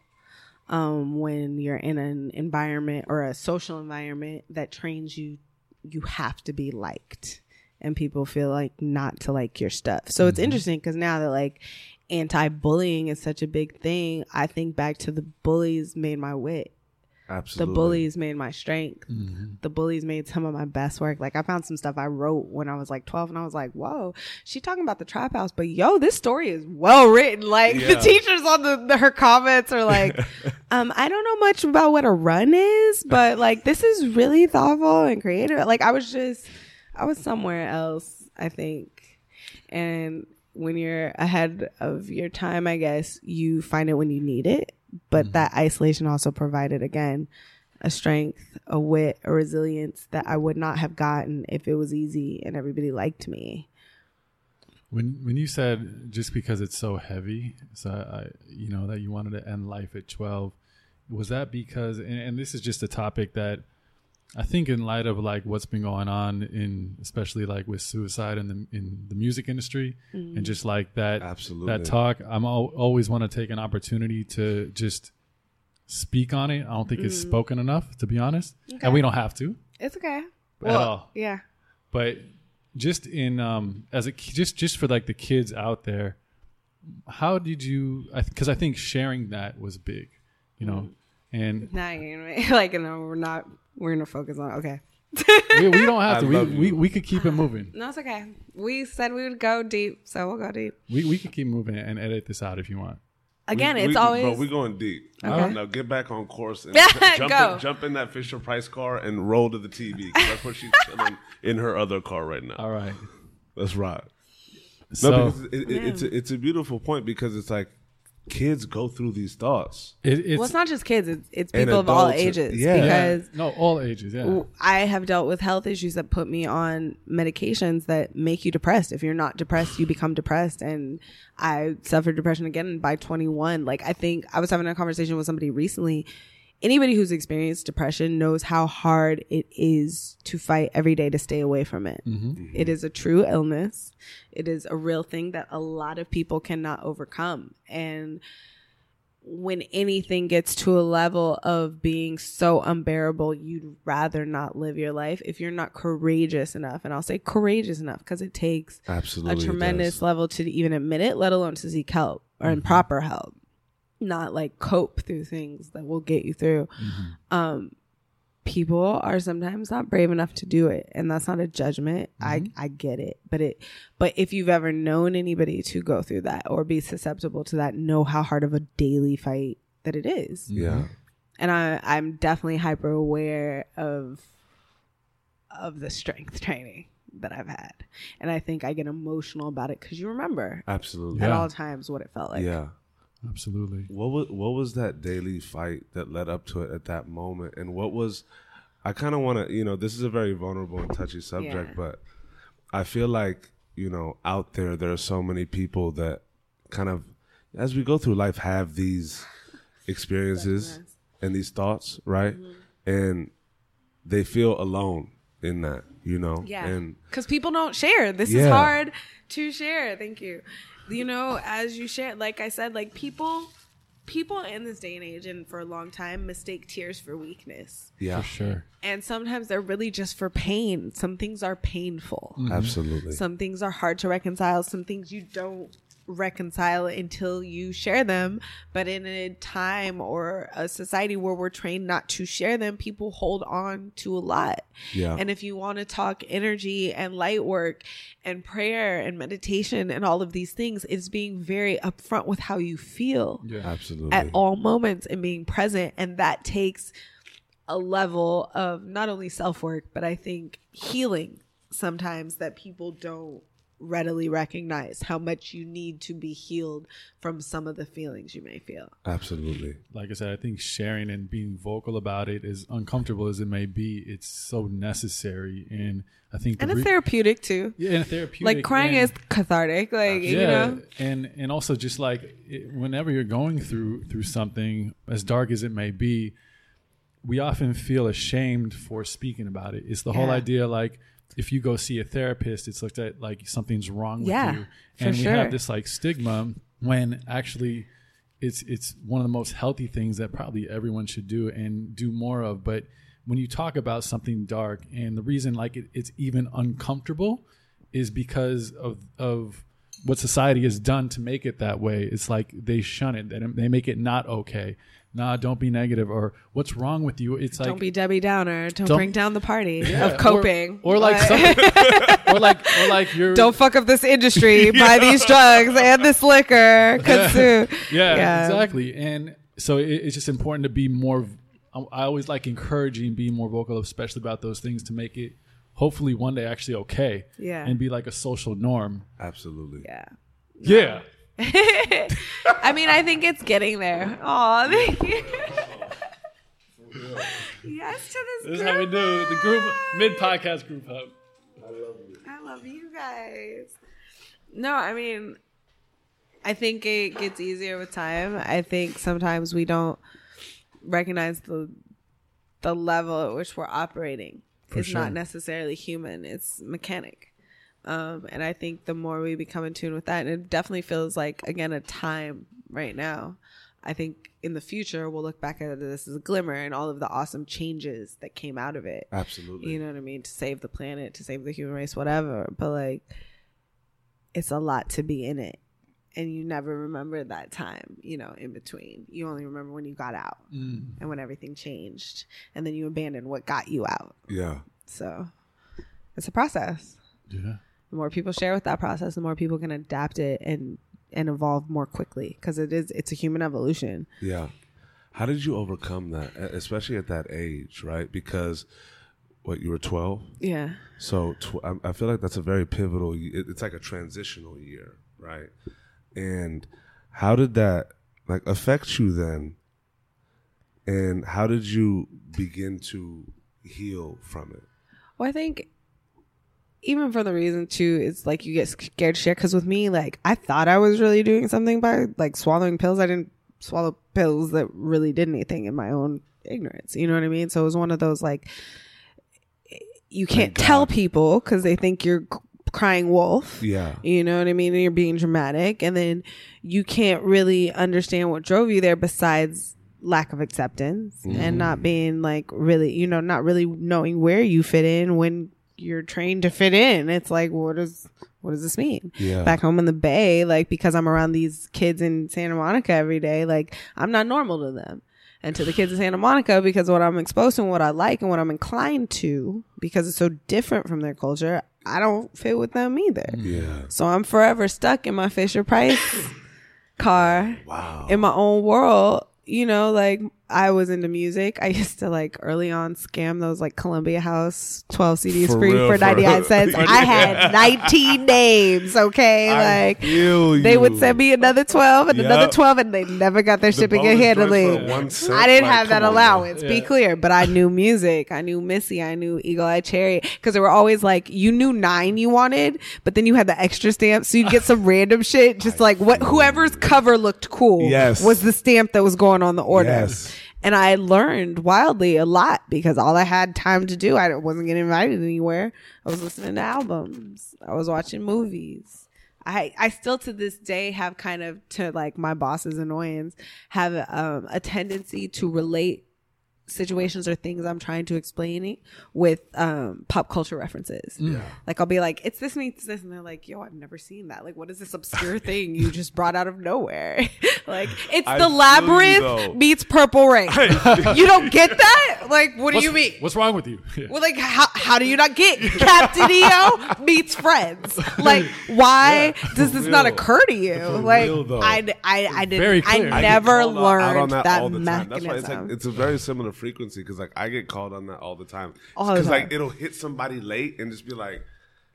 um, when you're in an environment or a social environment that trains you, you have to be liked, and people feel like not to like your stuff. So it's interesting because now that like anti-bullying is such a big thing, I think back to the bullies made my wit. Absolutely. The bullies made my strength. The bullies made some of my best work. Like I found some stuff I wrote when I was like 12 and I was like, whoa, she talking about the trap house, but yo, this story is well written. Like the teachers on the, the her comments are like, um, I don't know much about what a run is, but like this is really thoughtful and creative. Like I was just, I was somewhere else, I think. And when you're ahead of your time, I guess you find it when you need it. But mm-hmm. that isolation also provided again a strength, a wit, a resilience that I would not have gotten if it was easy and everybody liked me. When when you said just because it's so heavy, so I, you know that you wanted to end life at twelve, was that because? And, and this is just a topic that I think, in light of like what's been going on in, especially like with suicide in the in the music industry, and mm. just like that Absolutely. that talk, I'm al- always want to take an opportunity to just speak on it. I don't think it's mm. spoken enough, to be honest, and we don't have to. It's okay. At all. Yeah. but just in um as a just just for like the kids out there how did you I because I, think sharing that was big you know mm. and Now you're gonna like, no, we're not. We're gonna focus on. Okay. we, we don't have I to we, we we could keep it moving No, it's okay. We said we would go deep, so we'll go deep. we, we could keep moving and edit this out if you want Again, We- it's we- always. Bro, we're going deep. Okay. Now get back on course and Yeah, jump, go. In, jump in that Fisher Price car and roll to the TV. that's what she's chilling in her other car right now. all right That's right. No, so because it, it, it's a, it's a beautiful point because it's like kids go through these thoughts. it, it's well, it's not just kids; it's, it's people of all ages. yeah. yeah, Because no all ages yeah I have dealt with health issues that put me on medications that make you depressed. If you're not depressed, you become depressed. And I suffered depression again by 21. Like, I think I was having a conversation with somebody recently. Anybody who's experienced depression knows how hard it is to fight every day to stay away from it. Mm-hmm. Mm-hmm. It is a true illness. It is a real thing that a lot of people cannot overcome. And when anything gets to a level of being so unbearable, you'd rather not live your life if you're not courageous enough. And I'll say courageous enough because it takes Absolutely, a tremendous level to even admit it, let alone to seek help or mm-hmm. in proper help, not like cope through things that will get you through. Um, people are sometimes not brave enough to do it and that's not a judgment i i get it but it but if you've ever known anybody to go through that or be susceptible to that know how hard of a daily fight that it is Yeah. and i i'm definitely hyper aware of of the strength training that i've had and i think i get emotional about it because you remember Absolutely. at Yeah. all times what it felt like yeah. Absolutely What was what was that daily fight that led up to it at that moment, and what was? I kind of want to, you know, this is a very vulnerable and touchy subject, Yeah. but I feel like you know, out there there are so many people that kind of, as we go through life, have these experiences and these thoughts, right? Mm-hmm. And they feel alone in that, you know, Yeah. and because people don't share. This is hard to share. Thank you. You know, as you share, like I said, like people, people in this day and age, and for a long time, mistake tears for weakness, yeah, for sure and sometimes they're really just for pain. Some things are painful. Mm-hmm. absolutely, Some things are hard to reconcile. Some things you don't reconcile until you share them. But in a time or a society where we're trained not to share them, people hold on to a lot. Yeah. And if you want to talk energy and light work and prayer and meditation and all of these things, it's being very upfront with how you feel yeah absolutely. at all moments and being present. And that takes a level of not only self work, but I think healing sometimes that people don't readily recognize how much you need to be healed from some of the feelings you may feel. absolutely. like I said, I think sharing and being vocal about it, as uncomfortable as it may be, it's so necessary. And I think And the it's re- therapeutic too. yeah, and therapeutic. Like crying and- is cathartic. Like, you yeah, know? and and also just like it, whenever you're going through through something as dark as it may be, we often feel ashamed for speaking about it. It's the whole idea like if you go see a therapist, it's looked at like something's wrong with Yeah, you, and we sure. have this like stigma when actually it's it's one of the most healthy things that probably everyone should do and do more of. But when you talk about something dark, and the reason like it, it's even uncomfortable is because of of what society has done to make it that way. It's like they shun it. They, they make it not okay. Nah, don't be negative or what's wrong with you? It's like don't be Debbie Downer. Don't, Don't- bring down the party Yeah, of coping. or, or like or like or like you're don't fuck up this industry. Buy these drugs and this liquor. Consume. yeah, Yeah. exactly. And so it, it's just important to be more. I I always like encouraging being more vocal, especially about those things, to make it hopefully one day actually okay. Yeah. and be like a social norm. Absolutely. Yeah. Yeah, I mean, I think it's getting there. Oh, thank you. yes to this. this is how we do the group mid podcast group hub. I love you I love you guys. No, I mean, I think it gets easier with time. I think sometimes we don't recognize the the level at which we're operating. It's sure. not necessarily human; it's mechanic. Um, and I think the more we become in tune with that, and it definitely feels like again a time right now. I think in the future we'll look back at this as a glimmer and all of the awesome changes that came out of it Absolutely. you know what I mean, to save the planet, to save the human race, whatever. But like, it's a lot to be in it. And you never remember that time, you know, in between. You only remember when you got out mm. and when everything changed. And then you abandoned what got you out. yeah. So it's a process. Yeah, The more people share with that process, the more people can adapt it and and evolve more quickly because it is it's a human evolution. Yeah. How did you overcome that, especially at that age, right? Because what you were twelve, Yeah. so tw- I, I feel like that's a very pivotal. it- It's like a transitional year, right? And how did that like affect you then? And how did you begin to heal from it? Well, I think even for the reason too, it's like you get scared to share. Because with me, like I thought I was really doing something by like swallowing pills. I didn't swallow pills that really did anything in my own ignorance. You know what I mean? So it was one of those like you can't tell people because they think you're crying wolf. Yeah. You know what I mean? And you're being dramatic. And then you can't really understand what drove you there besides lack of acceptance and mm. not being like really, you know, not really knowing where you fit in when you're trained to fit in. It's like, what does, what does this mean? Yeah. Back home in the Bay, like because I'm around these kids in Santa Monica every day, like I'm not normal to them. And to the kids in Santa Monica, because what I'm exposed to and what I like and what I'm inclined to, because it's so different from their culture, I don't fit with them either. Mm. Yeah. So I'm forever stuck in my Fisher Price car Wow. in my own world. You know, like I was into music. I used to like early on scam those like Columbia House 12 CDs For free real, for for 99 real. cents. I had 19 names, okay? I like they would send me another 12 and Yep. another 12 and they never got their The shipping and handling. for one cent? I didn't Like, have that come on, man. allowance. Be clear, but I knew music. I knew Missy. I knew Eagle Eye Cherry because they were always like you knew nine you wanted, but then you had the extra stamp, so you'd get some random shit. Just like what whoever's cover looked cool. Yes. was the stamp that was going on the order. Yes. And I learned wildly a lot because all I had time to do, I wasn't getting invited anywhere. I was listening to albums. I was watching movies. I I still to this day have kind of to like my boss's annoyance have um, a tendency to relate situations or things I'm trying to explain with um, pop culture references. Yeah. Like I'll be like, "It's this means this," and they're like, "Yo, I've never seen that. Like, what is this obscure thing you just brought out of nowhere?" like, it's I the feel you, labyrinth meets Purple Rain. you don't get that? Like, what do you mean? What's wrong with you? Yeah. Well, like, how, how do you not get Captain EO meets Friends? Like, why does this not occur to you? For like, real. I, I, I didn't, Very I clear. I I never called out- learned out on that, all the time. That's why it's mechanism. like it's a very similar frequency because like I get called on that all the time. Because like it'll hit somebody late and just be like,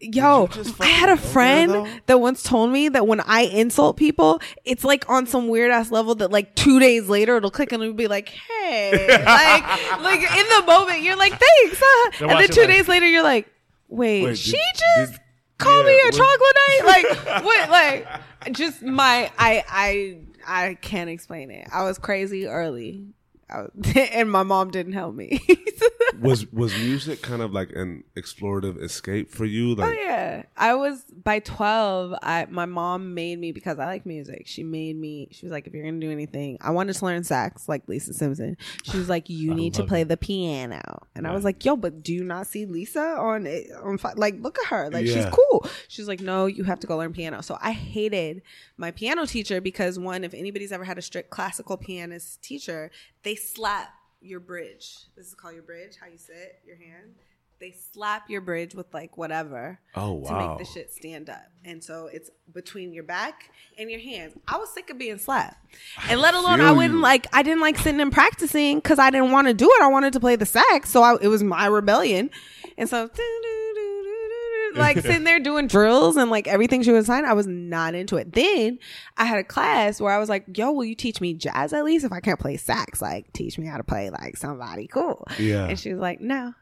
Yo, just I had a fucking there, friend that once told me that when I insult people, it's like on some weird ass level that like two days later it'll click and it'll be like, hey, like, like in the moment you're like, thanks, huh? And then two like- days later you're like, wait, Wait, she did- just did- called me a what- troglodyte? Like, what? Like, just my, I, I, I can't explain it. I was crazy early. I and my mom didn't help me. was was music kind of like an explorative escape for you? Oh, like, Oh yeah, I was by twelve. I my mom made me because I like music. She made me. She was like, if you're gonna do anything, I wanted to learn sax like Lisa Simpson. She was like, you need to love play the piano, and I was like, yo, but do you not see Lisa on it on fi- like look at her like Yeah. she's cool. She's like, no, you have to go learn piano. So I hated my piano teacher because one, if anybody's ever had a strict classical pianist teacher, they slap your bridge. This is called your bridge. How you sit your hand. They slap your bridge with like whatever Oh, wow. to make the shit stand up. And so it's between your back and your hands. I was sick of being slapped. And let alone feel I wouldn't you. like I didn't like sitting and practicing cuz I didn't want to do it. I wanted to play the sax. So I, it was my rebellion. And so like sitting there doing drills and like everything she was assigned, I was not into it. Then I had a class where I was like, "Yo, will you teach me jazz at least if I can't play sax? Like, teach me how to play like somebody cool." Yeah. And she was like, "No,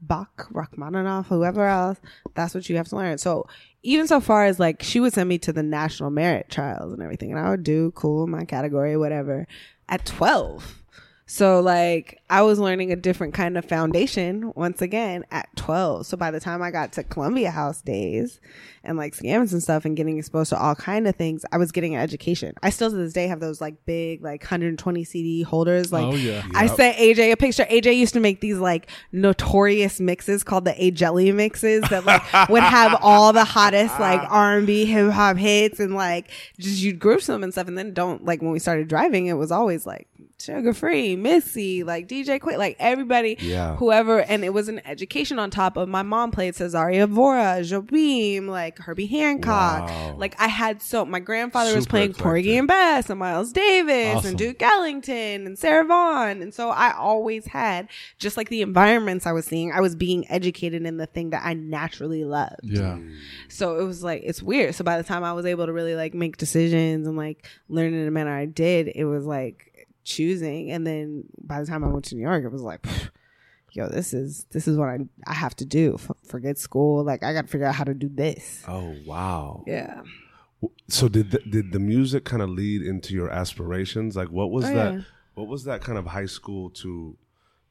Bach, Rachmaninoff, whoever else, that's what you have to learn." So even so far as like she would send me to the national merit trials and everything, and I would do cool my category, whatever. At twelve. So like I was learning a different kind of foundation once again at 12. So by the time I got to Columbia House days and like scams and stuff and getting exposed to all kind of things, I was getting an education. I still to this day have those like big like 120 CD holders. Like Oh, yeah. I Yep. sent AJ a picture. AJ used to make these like notorious mixes called the A Jelly mixes that like would have all the hottest like R&B hip hop hits and like just you'd group them and stuff. And then don't like when we started driving, it was always like sugar free, Missy, like DJ Quik, like everybody, Yeah. whoever. And it was an education on top of my mom played Cesaria Evora, Jobim, like Herbie Hancock. Wow. Like I had so my grandfather was Super playing Porgy and Bess and Miles Davis Awesome. and Duke Ellington and Sarah Vaughan. And so I always had just like the environments I was seeing, I was being educated in the thing that I naturally loved. Yeah. Mm. So it was like it's weird. So by the time I was able to really like make decisions and like learn in the manner I did, it was like choosing. And then by the time I went to New York, it was like, yo, this is this is what I I have to do. Forget school. Like I got to figure out how to do this. Oh wow. Yeah. So did the, did the music kind of lead into your aspirations? Like what was Oh, that? yeah. What was that kind of high school to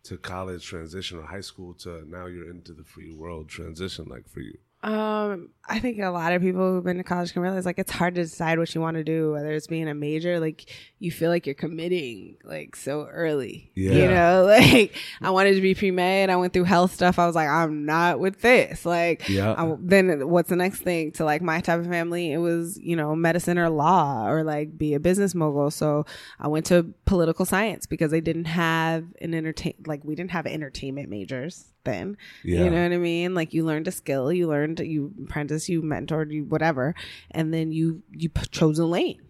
to college transition, or high school to now you're into the free world transition? Like for you? Um, I think a lot of people who've been to college can realize like it's hard to decide what you want to do, whether it's being a major, like you feel like you're committing like so early. You know, like I wanted to be pre med. I went through health stuff. I was like, I'm not with this. Like, Yeah. I- then what's the next thing to like my type of family? It was, you know, medicine or law or like be a business mogul. So I went to political science because they didn't have an entertain, like we didn't have entertainment majors then. Yeah. You know what I mean? Like you learned a skill, you learned, you apprentice, you mentored, you whatever, and then you you chose a lane.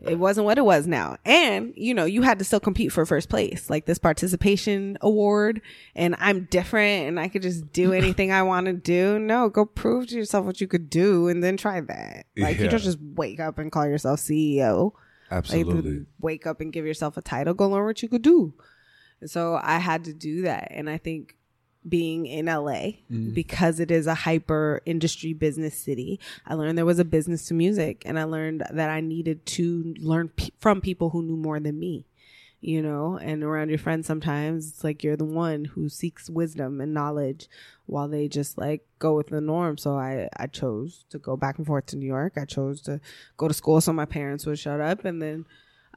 It wasn't what it was now, and you know you had to still compete for first place, like this participation award. And I'm different, and I could just do anything I want to do. No, go prove to yourself what you could do, and then try that. Like you don't just wake up and call yourself CEO. Like, Absolutely. wake up and give yourself a title. Go learn what you could do. And so I had to do that. And I think being in LA, because it is a hyper industry business city, I learned there was a business to music. And I learned that I needed to learn p- from people who knew more than me. You know, and around your friends, sometimes it's like you're the one who seeks wisdom and knowledge while they just like go with the norm. So I, I chose to go back and forth to New York. I chose to go to school so my parents would shut up. And then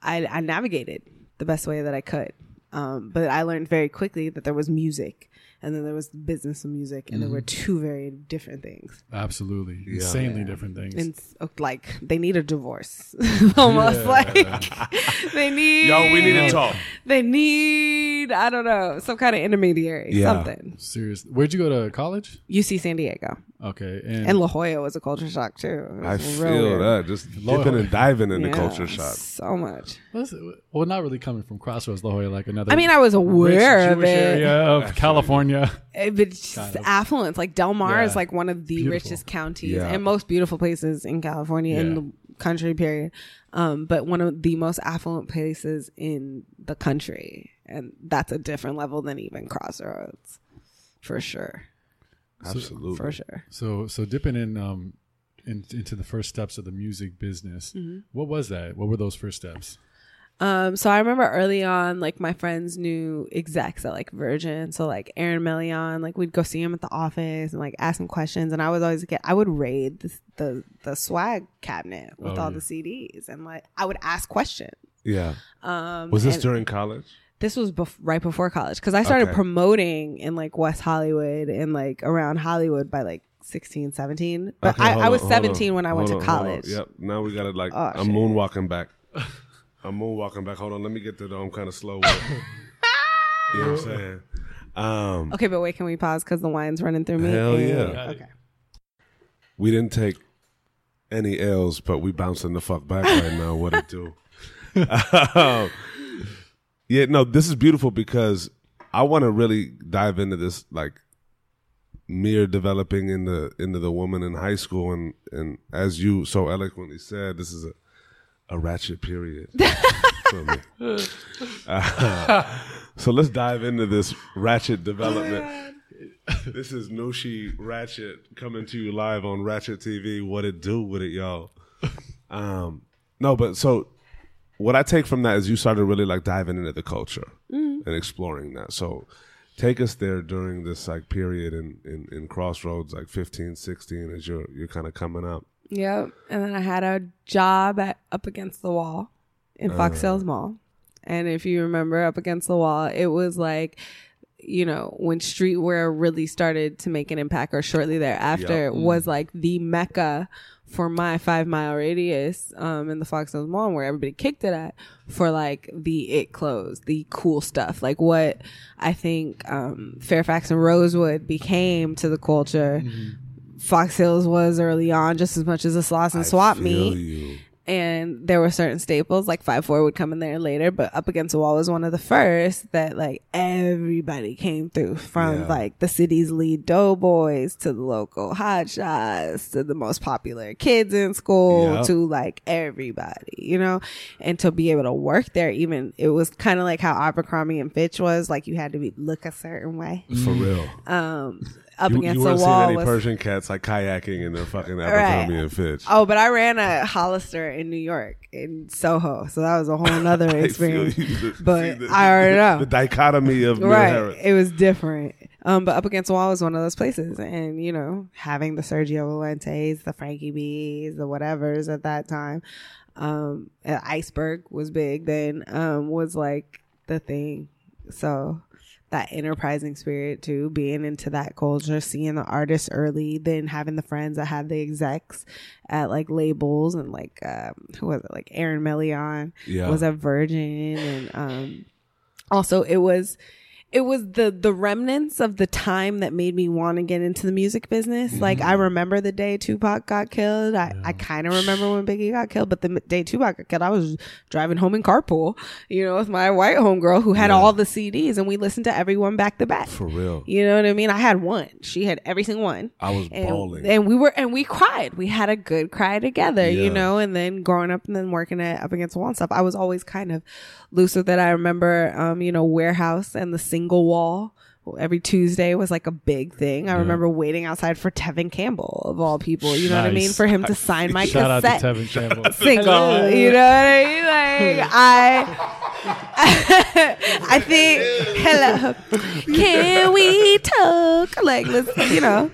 I, I navigated the best way that I could. Um, but I learned very quickly that there was music and then there was business of music and there were two very different things. Absolutely. Insanely different things. And uh, like they need a divorce almost like they need Yo, we need to talk. they need I don't know some kind of intermediary Yeah. something Serious. Where'd you go to college? UC San Diego Okay. And, and La Jolla was a culture shock too I was real feel weird. that just Lord. dipping and diving in the Yeah, culture shock. so much What's it- well, not really coming from Crossroads, La Jolla, like another. I mean I was aware of it area of California. Eh, but it's just Kind of. affluence. Like Del Mar is like one of the Beautiful. richest counties Yeah. and most beautiful places in California in the country. Period. Um, but one of the most affluent places in the country, and that's a different level than even Crossroads, for sure, Absolutely. for sure. So, so dipping in, um, in, into the first steps of the music business. Mm-hmm. What was that? What were those first steps? Um, so I remember early on, like my friends knew execs at like Virgin. So like Aaron Melion, like we'd go see him at the office and like ask him questions. And I was always get, I would raid the the, the swag cabinet with Oh, all yeah. the CDs, and like I would ask questions. Yeah. Um, Was this and during college? This was bef- right before college because I started Okay. promoting in like West Hollywood and like around Hollywood by like 16, 17. But Okay, I, hold I was on, hold 17 on, when I went hold to on, hold on. college. Yep. Now we gotta like. Oh, I'm shit. moonwalking back. I'm moonwalking back. Hold on. Let me get to the. I'm kind of slow. With it. you know what I'm saying? Um, Okay, but wait, can we pause because the wine's running through me? Hell And- yeah. Okay. we didn't take any L's, but we bouncing the fuck back right now. What it do? Um, yeah, no, this is beautiful because I want to really dive into this, like mere developing in the into the woman in high school, and and as you so eloquently said, this is a a ratchet period. Uh, so let's dive into this ratchet development. This is Nushi Ratchet coming to you live on Ratchet TV. What it do with it, y'all? Um, no, but so what I take from that is you started really like diving into the culture and exploring that. So take us there during this like period in, in, in Crossroads, like 15, 16, as you're you're kind of coming up. Yep. And then I had a job at Up Against the Wall in Fox Uh. Hills Mall. And if you remember Up Against the Wall, it was like, you know, when streetwear really started to make an impact, or shortly thereafter, Yep. was like the mecca for my five mile radius um, in the Fox Hills Mall, where everybody kicked it at for like the it clothes, the cool stuff, like what I think um, Fairfax and Rosewood became to the culture. Fox Hills was early on just as much as a Slauson Swap meet. you. And there were certain staples, like Five Four would come in there later, but Up Against the Wall was one of the first that like everybody came through from Yeah. like the city's lead doughboys to the local hot shots to the most popular kids in school to like everybody, you know? And to be able to work there, even it was kind of like how Abercrombie and Fitch was, like you had to be look a certain way. For real. Um, Up You, Against you the weren't seeing any was Persian cats like kayaking in the fucking Abercrombie and Fitch. Oh, but I ran a Hollister in New York in Soho, so that was a whole nother feel experience. The- But the- I already know. The dichotomy of right, it was different. Um, but up against the wall was one of those places, and you know, having the Sergio Valentes, the Frankie B's, the whatevers at that time, um, Iceberg was big then, um, was like the thing. So that enterprising spirit too, being into that culture, seeing the artists early, then having the friends that had the execs at like labels and like um, who was it? Like Aaron Melion Yeah. was a Virgin, and um, also it was it was the the remnants of the time that made me want to get into the music business. Like I remember the day Tupac got killed. I, I kind of remember when Biggie got killed, but the day Tupac got killed, I was driving home in carpool, you know, with my white homegirl who had Yeah. all the CDs, and we listened to everyone back to back. For real. You know what I mean? I had one. She had every single one. I was And, bawling. and we were and we cried. We had a good cry together, Yeah. you know. And then growing up and then working at up against the wall and stuff, I was always kind of loose with that. I remember, um, you know, Wherehouse and the single wall. Every Tuesday was like a big thing. I remember waiting outside for Tevin Campbell of all people. You know what I mean? For him to sign my Shout out to cassette Tevin Campbell. single. You know what I mean? Like I, I think. Hello, can we talk? Like let's, you know.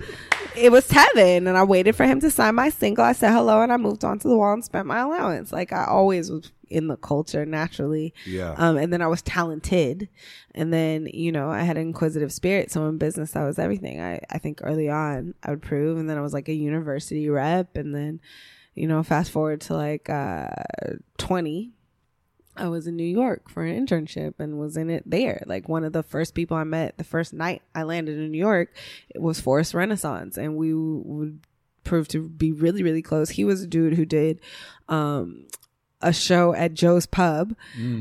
It was Tevin, and I waited for him to sign my single. I said hello, and I moved on to the wall and spent my allowance. Like I always was in the culture naturally. Yeah. Um, and then I was talented, and then you know I had an inquisitive spirit. So in business, that was everything. I I think early on I would prove, and then I was like a university rep, and then you know fast forward to like uh 20 I was in New York for an internship and was in it there. Like one of the first people I met the first night I landed in New York, it was Forrest Renaissance, and we would prove to be really, really close. He was a dude who did um, a show at Joe's Pub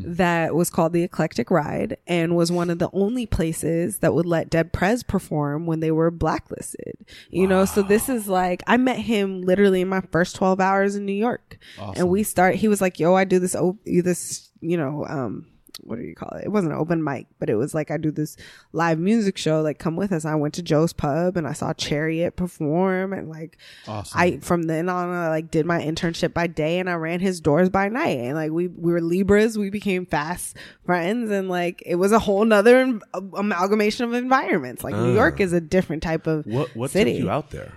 that was called The Eclectic Ride and was one of the only places that would let Dead Prez perform when they were blacklisted. You know, so this is like I met him literally in my first 12 hours in New York. And we start he was like, "Yo, I do this oh, this, you know, um what do you call it? It wasn't an open mic, but it was like I do this live music show. Like, come with us. I went to Joe's Pub and I saw Chariot perform, and like, Awesome. I from then on, I like did my internship by day, and I ran his doors by night. And like we we were Libras, we became fast friends, and like it was a whole nother am- amalgamation of environments. Like New Ah. York is a different type of What what city. took you out there?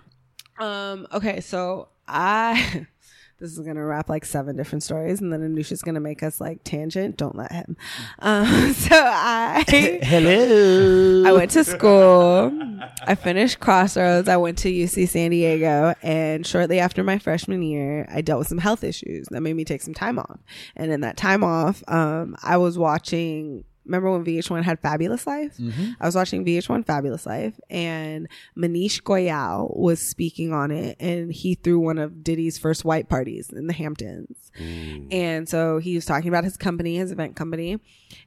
Um. Okay. So I. This is gonna wrap like seven different stories, and then Anusha's gonna make us like tangent. Don't let him. Um. So I. Hello. I went to school. I finished Crossroads. I went to UC San Diego, and shortly after my freshman year, I dealt with some health issues that made me take some time off. And in that time off, um, I was watching. Remember when VH1 had Fabulous Life? Mm-hmm. I was watching VH1 Fabulous Life, and Maneesh Goyal was speaking on it, and he threw one of Diddy's first white parties in the Hamptons. And so he was talking about his company, his event company,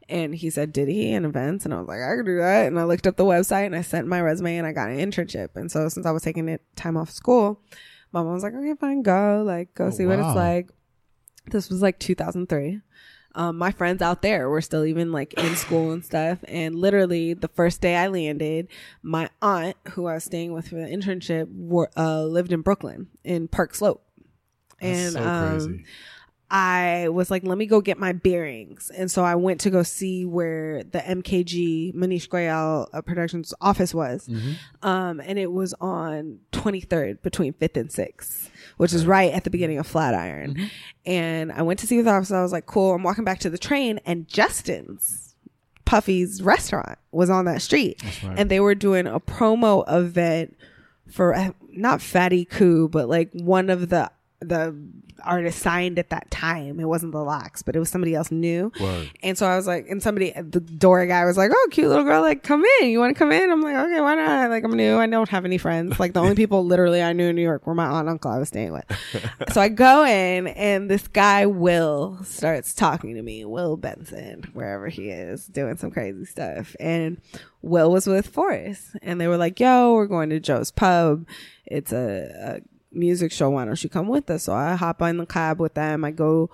and he said Diddy and events, and I was like, I could do that. And I looked up the website and I sent my resume and I got an internship. And so since I was taking it time off school, my mom was like, okay, fine, go, like, go oh, see what it's like. This was like 2003. Um, my friends out there were still even like in school and stuff. And literally, the first day I landed, my aunt, who I was staying with for the internship, were, uh, lived in Brooklyn in Park Slope. That's and so um, crazy. I was like, let me go get my bearings. And so I went to go see where the MKG Maneesh Goyal uh, Productions office was. Um, and it was on 23rd between 5th and 6th, which is right at the beginning of Flatiron. And I went to see the office. I was like, cool. I'm walking back to the train and Justin's Puffy's restaurant was on that street. right. And they were doing a promo event for uh, not Fatty Koo, but like one of the the artist signed at that time. It wasn't the LOX, but it was somebody else new. Word. And so I was like, and somebody, the door guy was like, "Oh, cute little girl, like come in. You want to come in?" I'm like, "Okay, why not?" Like I'm new. I don't have any friends. Like the only people literally I knew in New York were my aunt and uncle I was staying with. so I go in, and this guy Will starts talking to me. Will Benson, wherever he is, doing some crazy stuff, and Will was with Forrest, and they were like, "Yo, we're going to Joe's Pub. It's a, a music show. Why don't you come with us?" So I hop on the cab with them. I go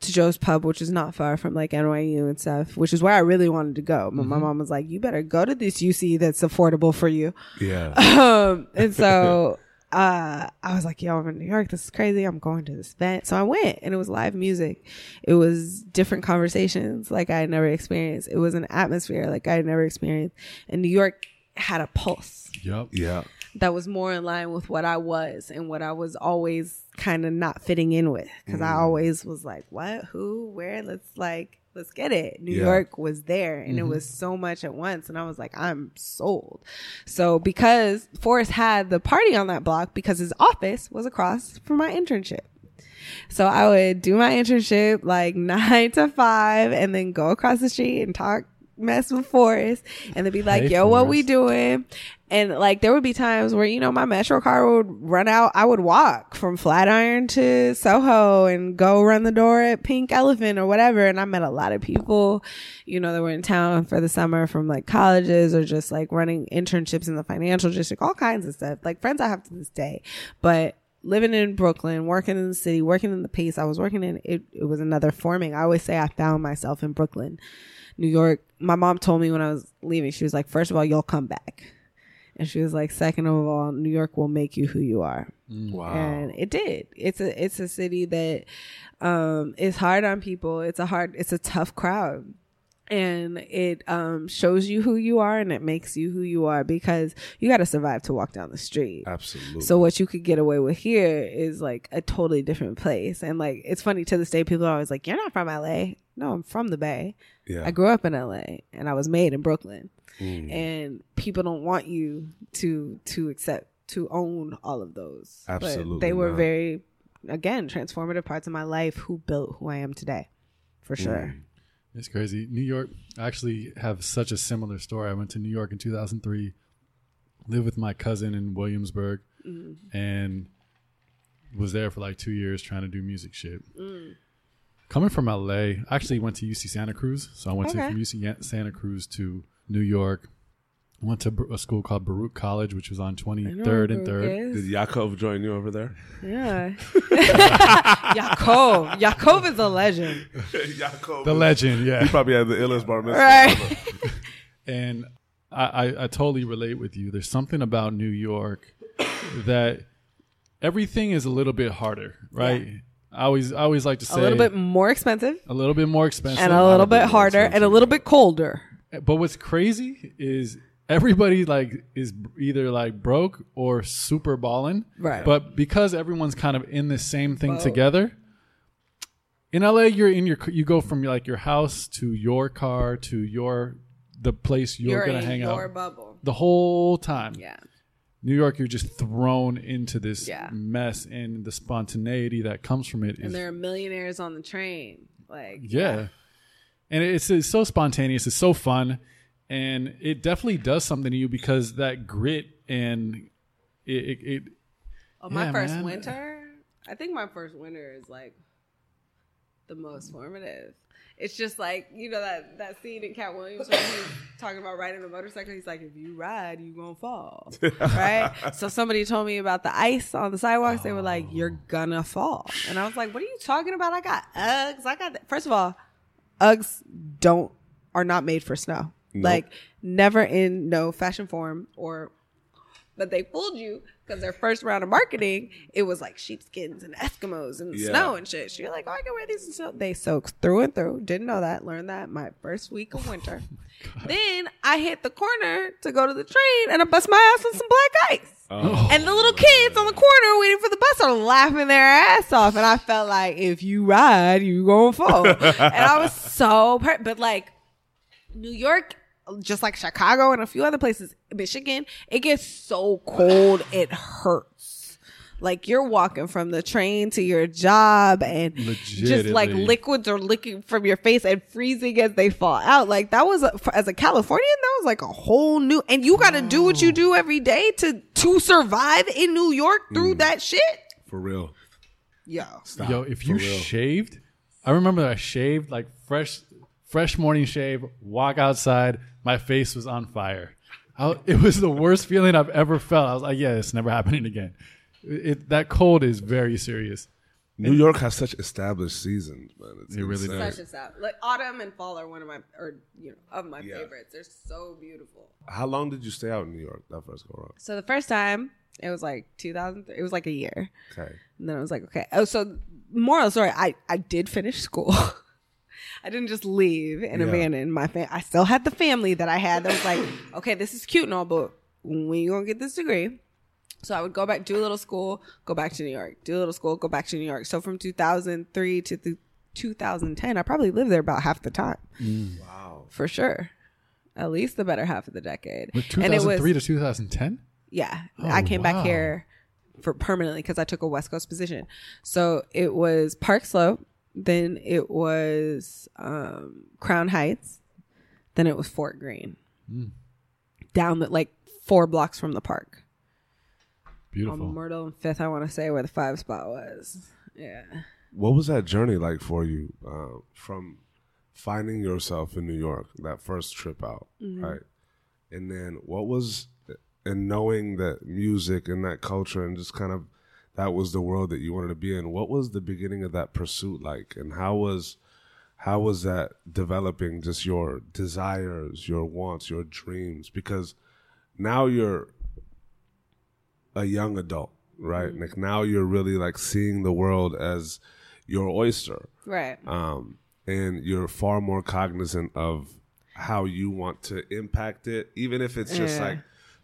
to Joe's Pub, which is not far from like NYU and stuff, which is where I really wanted to go. But my mom was like, "You better go to this UC that's affordable for you." Yeah. um, and so uh, I was like, yo, I'm in New York. This is crazy. I'm going to this event. So I went and it was live music. It was different conversations like I had never experienced. It was an atmosphere like I had never experienced. And New York had a pulse Yep. Yeah. That was more in line with what I was and what I was always kind of not fitting in with. Cause I mm. always was like, what, who, where? Let's like, let's get it. New Yeah. York was there and it mm-hmm. was so much at once. And I was like, I'm sold. So because Forrest had the party on that block because his office was across from my internship. So I would do my internship like nine to five and then go across the street and talk mess with Forrest and they'd be like, Hey, yo, what we doing? And like there would be times where, you know, my MetroCard would run out. I would walk from Flatiron to Soho and go run the door at Pink Elephant or whatever. And I met a lot of people, you know, that were in town for the summer from like colleges or just like running internships in the financial district, all kinds of stuff. Like friends I have to this day. But living in Brooklyn, working in the city, working in the pace I was working in, it, it was another forming. I always say I found myself in Brooklyn. New York, my mom told me when I was leaving, she was like, first of all, you'll come back. And she was like, second of all, New York will make you who you are. Wow. And it did. It's a it's a city that um is hard on people. It's a hard it's a tough crowd. And it um shows you who you are and it makes you who you are because you gotta survive to walk down the street. Absolutely. So what you could get away with here is like a totally different place. And like it's funny to this day, people are always like, You're not from LA. No, I'm from the Bay. Yeah. I grew up in LA and I was made in Brooklyn. Mm. And people don't want you to to accept to own all of those. But Absolutely they were not. very again, transformative parts of my life who built who I am today. For sure. Mm. It's crazy. New York I actually have such a similar story. I went to New York in 2003, lived with my cousin in Williamsburg, and was there for like two years trying to do music shit. Coming from LA, I actually went to UC Santa Cruz. So I went to from UC Santa Cruz to New York, I went to a school called Baruch College, which was on 23rd and 3rd. Did Yakov join you over there? Yeah. Yaakov. Yaakov is a legend. Yakov. The legend, yeah. He probably had the illest bar mitzvah. Right. And I, I, I totally relate with you. There's something about New York that everything is a little bit harder, right? I always I always like to say A little bit more expensive a little bit more expensive. and a little bit harder and a little bit colder. but what's crazy is everybody like is either like broke or super balling. Right. But because everyone's kind of in the same thing Boat. together, in LA you're in your you go from like your house to your car to your the place you're, You're gonna in hang your out bubble. the whole time. Yeah. New York, you're just thrown into this Yeah. mess and the spontaneity that comes from it. And there are millionaires on the train. Like yeah. And it's, it's so spontaneous. It's so fun. And it definitely does something to you because that grit and it, it, it Oh, my Yeah, first man. winter. I think my first winter is like the most formative. It's just like you know that that scene in Katt Williams when he's talking about riding a motorcycle. He's like, if you ride, you gonna fall, right? so somebody told me about the ice on the sidewalks. They were like, oh. you're gonna fall, and I was like, what are you talking about? I got Uggs. I got that. first of all, Uggs don't are not made for snow. Like never in no fashion form or but they fooled you because their first round of marketing, it was like sheepskins and Eskimos and Yeah. snow and shit. So you're like, oh, I can wear these and snow. They soak through and through. Didn't know that. Learned that my first week of winter. Oh then I hit the corner to go to the train and I bust my ass on some black ice. Oh. And the little kids on the corner waiting for the bus are laughing their ass off. And I felt like if you ride, you gonna fall. and I was so, per- but like New York, just like Chicago and a few other places, Michigan, it gets so cold it hurts. Like you're walking from the train to your job and just like liquids are licking from your face and freezing as they fall out. Like that was a, for- as a Californian, that was like a whole new. And you got to do what you do every day to to survive in New York through mm. that shit. For real. Yo, Stop. Yo, if For you real. shaved, I remember I shaved like fresh, fresh morning shave. Walk outside, my face was on fire. I, it was the worst feeling I've ever felt. I was like, yeah, it's never happening again. It, it- that cold is very serious. New York has such established seasons, man. It's It really insane. does. such a sad. Like autumn and fall are one of my or you know of my Yeah. favorites. They're so beautiful. How long did you stay out in New York that first go around? So the first time it was like 2000. It was like a year. Okay. And then I was like, okay. Oh, so moral story, I, I did finish school. I didn't just leave and Yeah. abandon my family. I still had the family that I had that was like, okay, this is cute and all, but when you gonna get this degree? So I would go back, do a little school, go back to New York, do a little school, go back to New York. So from 2003 to th- 2010, I probably lived there about half the time mm. Wow. for sure. At least the better half of the decade. With And it was 2003 to 2010? yeah, Oh, I came wow. back here for permanently because I took a West Coast position. So it was Park Slope, then it was um, Crown Heights, then it was Fort Greene, Hmm. down the like four blocks from the park Beautiful. on Myrtle and Fifth. I want to say where the five spot was. Yeah, What was that journey like for you uh, from finding yourself in New York, that first trip out, Mm-hmm. right? And then what was, and knowing that music and that culture and just kind of that was the world that you wanted to be in, what was the beginning of that pursuit like? And how was, how was that developing just your desires, your wants, your dreams? Because now you're a young adult, right? Mm-hmm. Like now you're really like seeing the world as your oyster, right. um, and you're far more cognizant of how you want to impact it, even if it's just Yeah. like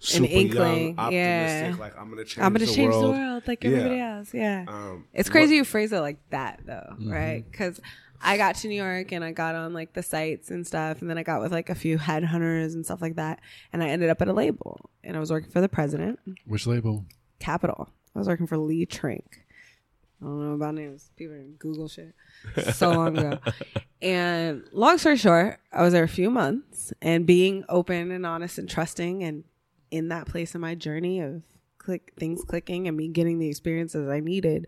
super inkling, young, optimistic. yeah. Like I'm gonna change. I'm gonna the change world. the world like Yeah. everybody else. Yeah. Um, It's crazy you phrase it like that though, right? Because I got to New York and I got on like the sites and stuff, and then I got with like a few headhunters and stuff like that, and I ended up at a label, and I was working for the president, Which label? Capitol. I was working for Lee Trink. I don't know about names. People didn't Google shit so long ago. And long story short, I was there a few months, and being open and honest and trusting, and in that place in my journey of click things clicking and me getting the experiences I needed,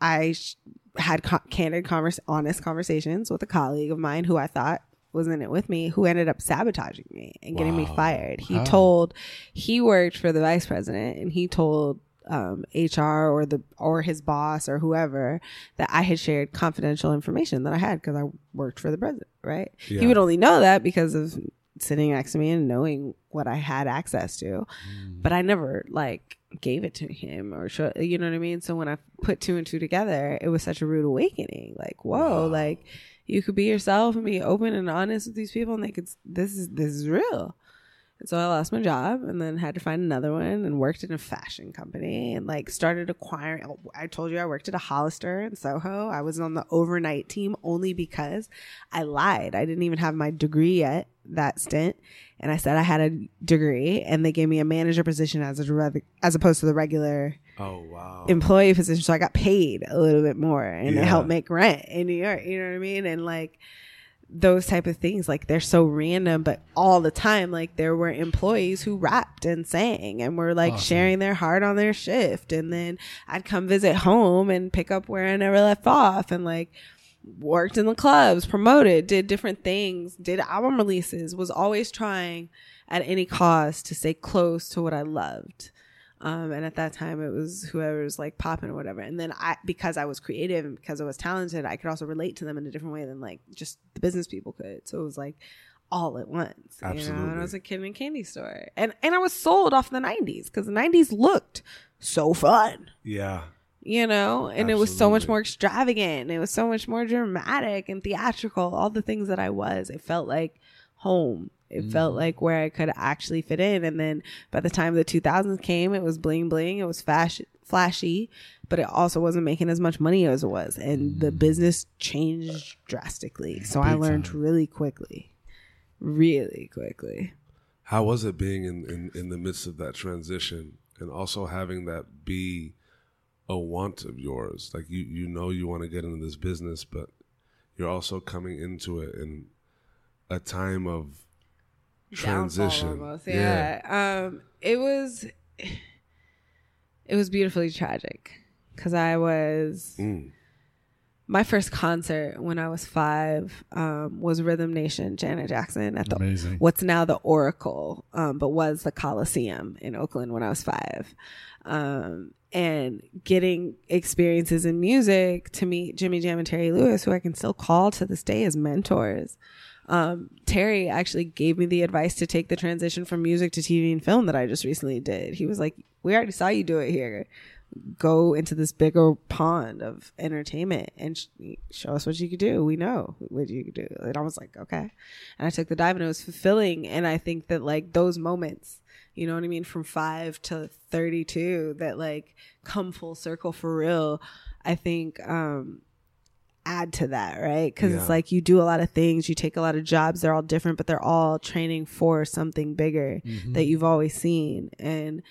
I sh- had co- candid, converse, honest conversations with a colleague of mine who I thought was in it with me who ended up sabotaging me and getting me fired. He Wow. told he worked for the vice president and he told um, HR or the or his boss or whoever that I had shared confidential information that I had because I worked for the president. Right? Yeah. He would only know that because of sitting next to me and knowing what I had access to, mm. but I never like gave it to him or show, you know what I mean. So when I put two and two together, it was such a rude awakening. Like whoa, like you could be yourself and be open and honest with these people, and they could. This is this is real. And so I lost my job and then had to find another one and worked in a fashion company and like started acquiring. Oh, I told you I worked at a Hollister in Soho. I was on the overnight team only because I lied. I didn't even have my degree yet that stint. And I said I had a degree and they gave me a manager position as a as opposed to the regular Oh wow. employee position. So I got paid a little bit more and Yeah. it helped make rent in New York. You know what I mean? And like those type of things, like they're so random, but all the time, like there were employees who rapped and sang and were like Awesome. sharing their heart on their shift. And then I'd come visit home and pick up where I never left off and like worked in the clubs, promoted, did different things, did album releases, was always trying at any cost to stay close to what I loved. Um, and at that time, it was whoever was like popping or whatever. And then I, because I was creative and because I was talented, I could also relate to them in a different way than like just the business people could. So it was like all at once. You know? And I was a kid in a candy store, and and I was sold off the '90s because the '90s looked so fun yeah. You know? And it was so much more extravagant and it was so much more dramatic and theatrical all the things that i was. It felt like home. It felt mm. like where i could actually fit in and then by the time the 2000s came it was bling bling. It was fashion flashy but it also wasn't making as much money as it was and the mm. business changed drastically. So i learned time. really quickly really quickly. How was it being in, in, in the midst of that transition and also having that be a want of yours? Like you, you know you want to get into this business, but you're also coming into it in a time of transition. Downfall almost, yeah. Um, it was it was beautifully tragic because I was Mm. my first concert when I was five um, was Rhythm Nation, Janet Jackson at the Amazing. what's now the Oracle, um, but was the Coliseum in Oakland when I was five. Um, and getting experiences in music to meet Jimmy Jam and Terry Lewis, who I can still call to this day as mentors. Um, Terry actually gave me the advice to take the transition from music to TV and film that I just recently did. He was like, We already saw you do it here. Go into this bigger pond of entertainment and sh- show us what you could do. We know what you could do. And I was like, Okay. And I took the dive and it was fulfilling. And I think that like those moments, you know what I mean, from five to 32 that like come full circle for real, I think, um, add to that, right? Because Yeah. it's like you do a lot of things, you take a lot of jobs, they're all different, but they're all training for something bigger that you've always seen. And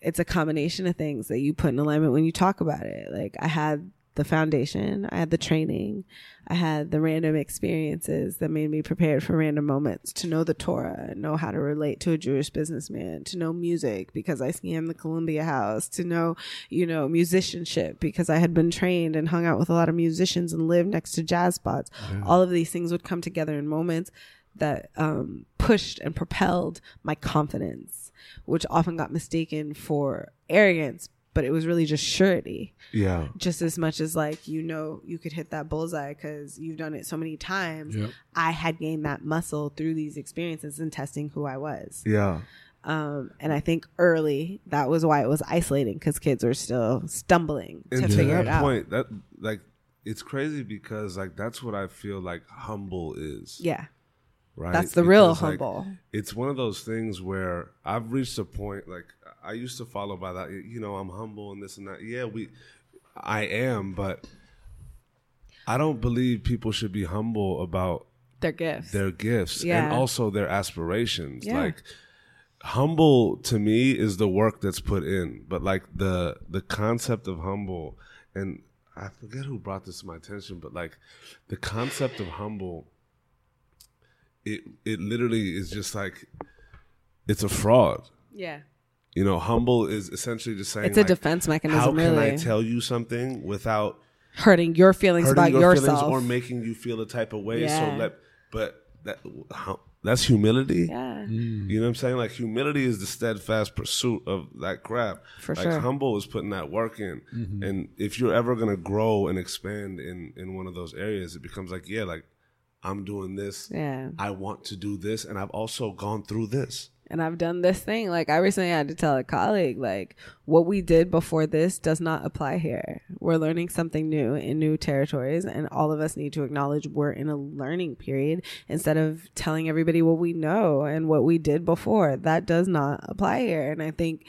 it's a combination of things that you put in alignment when you talk about it. Like I had the foundation, I had the training, I had the random experiences that made me prepared for random moments to know the Torah, know how to relate to a Jewish businessman, to know music because I scanned the Columbia House, to know, you know, musicianship because I had been trained and hung out with a lot of musicians and lived next to jazz spots. All of these things would come together in moments that um, pushed and propelled my confidence, which often got mistaken for arrogance, but it was really just surety Yeah. just as much as like you know you could hit that bullseye because you've done it so many times Yep. i had gained that muscle through these experiences and testing who i was Yeah. um, and i think early that was why it was isolating because kids were still stumbling to And to figure that it out point, that like it's crazy because like that's what I feel like humble is. yeah Right. that's the real Because, like, humble it's one of those things where I've reached a point like I used to follow by that. You know, I'm humble and this and that. Yeah, we, I am, but I don't believe people should be humble about their gifts their gifts and also their aspirations. Yeah. Like humble to me is the work that's put in, but like the the concept of humble and I forget who brought this to my attention, but like the concept of humble it it literally is just like it's a fraud. yeah You know, humble is essentially just saying it's a like, defense mechanism How can really I tell you something without hurting your feelings hurting about your yourself feelings or making you feel a type of way? Yeah. So let, but that how, that's humility. Yeah. Mm. You know what I'm saying? Like humility is the steadfast pursuit of that crap. For like sure. humble is putting that work in. Mm-hmm. And if you're ever gonna grow and expand in in one of those areas, it becomes like, yeah, like I'm doing this. Yeah. I want to do this, and I've also gone through this. and I've done this thing. Like I recently had to tell a colleague, like what we did before this does not apply here. We're learning something new in new territories, and all of us need to acknowledge we're in a learning period instead of telling everybody what we know and what we did before. That does not apply here. And I think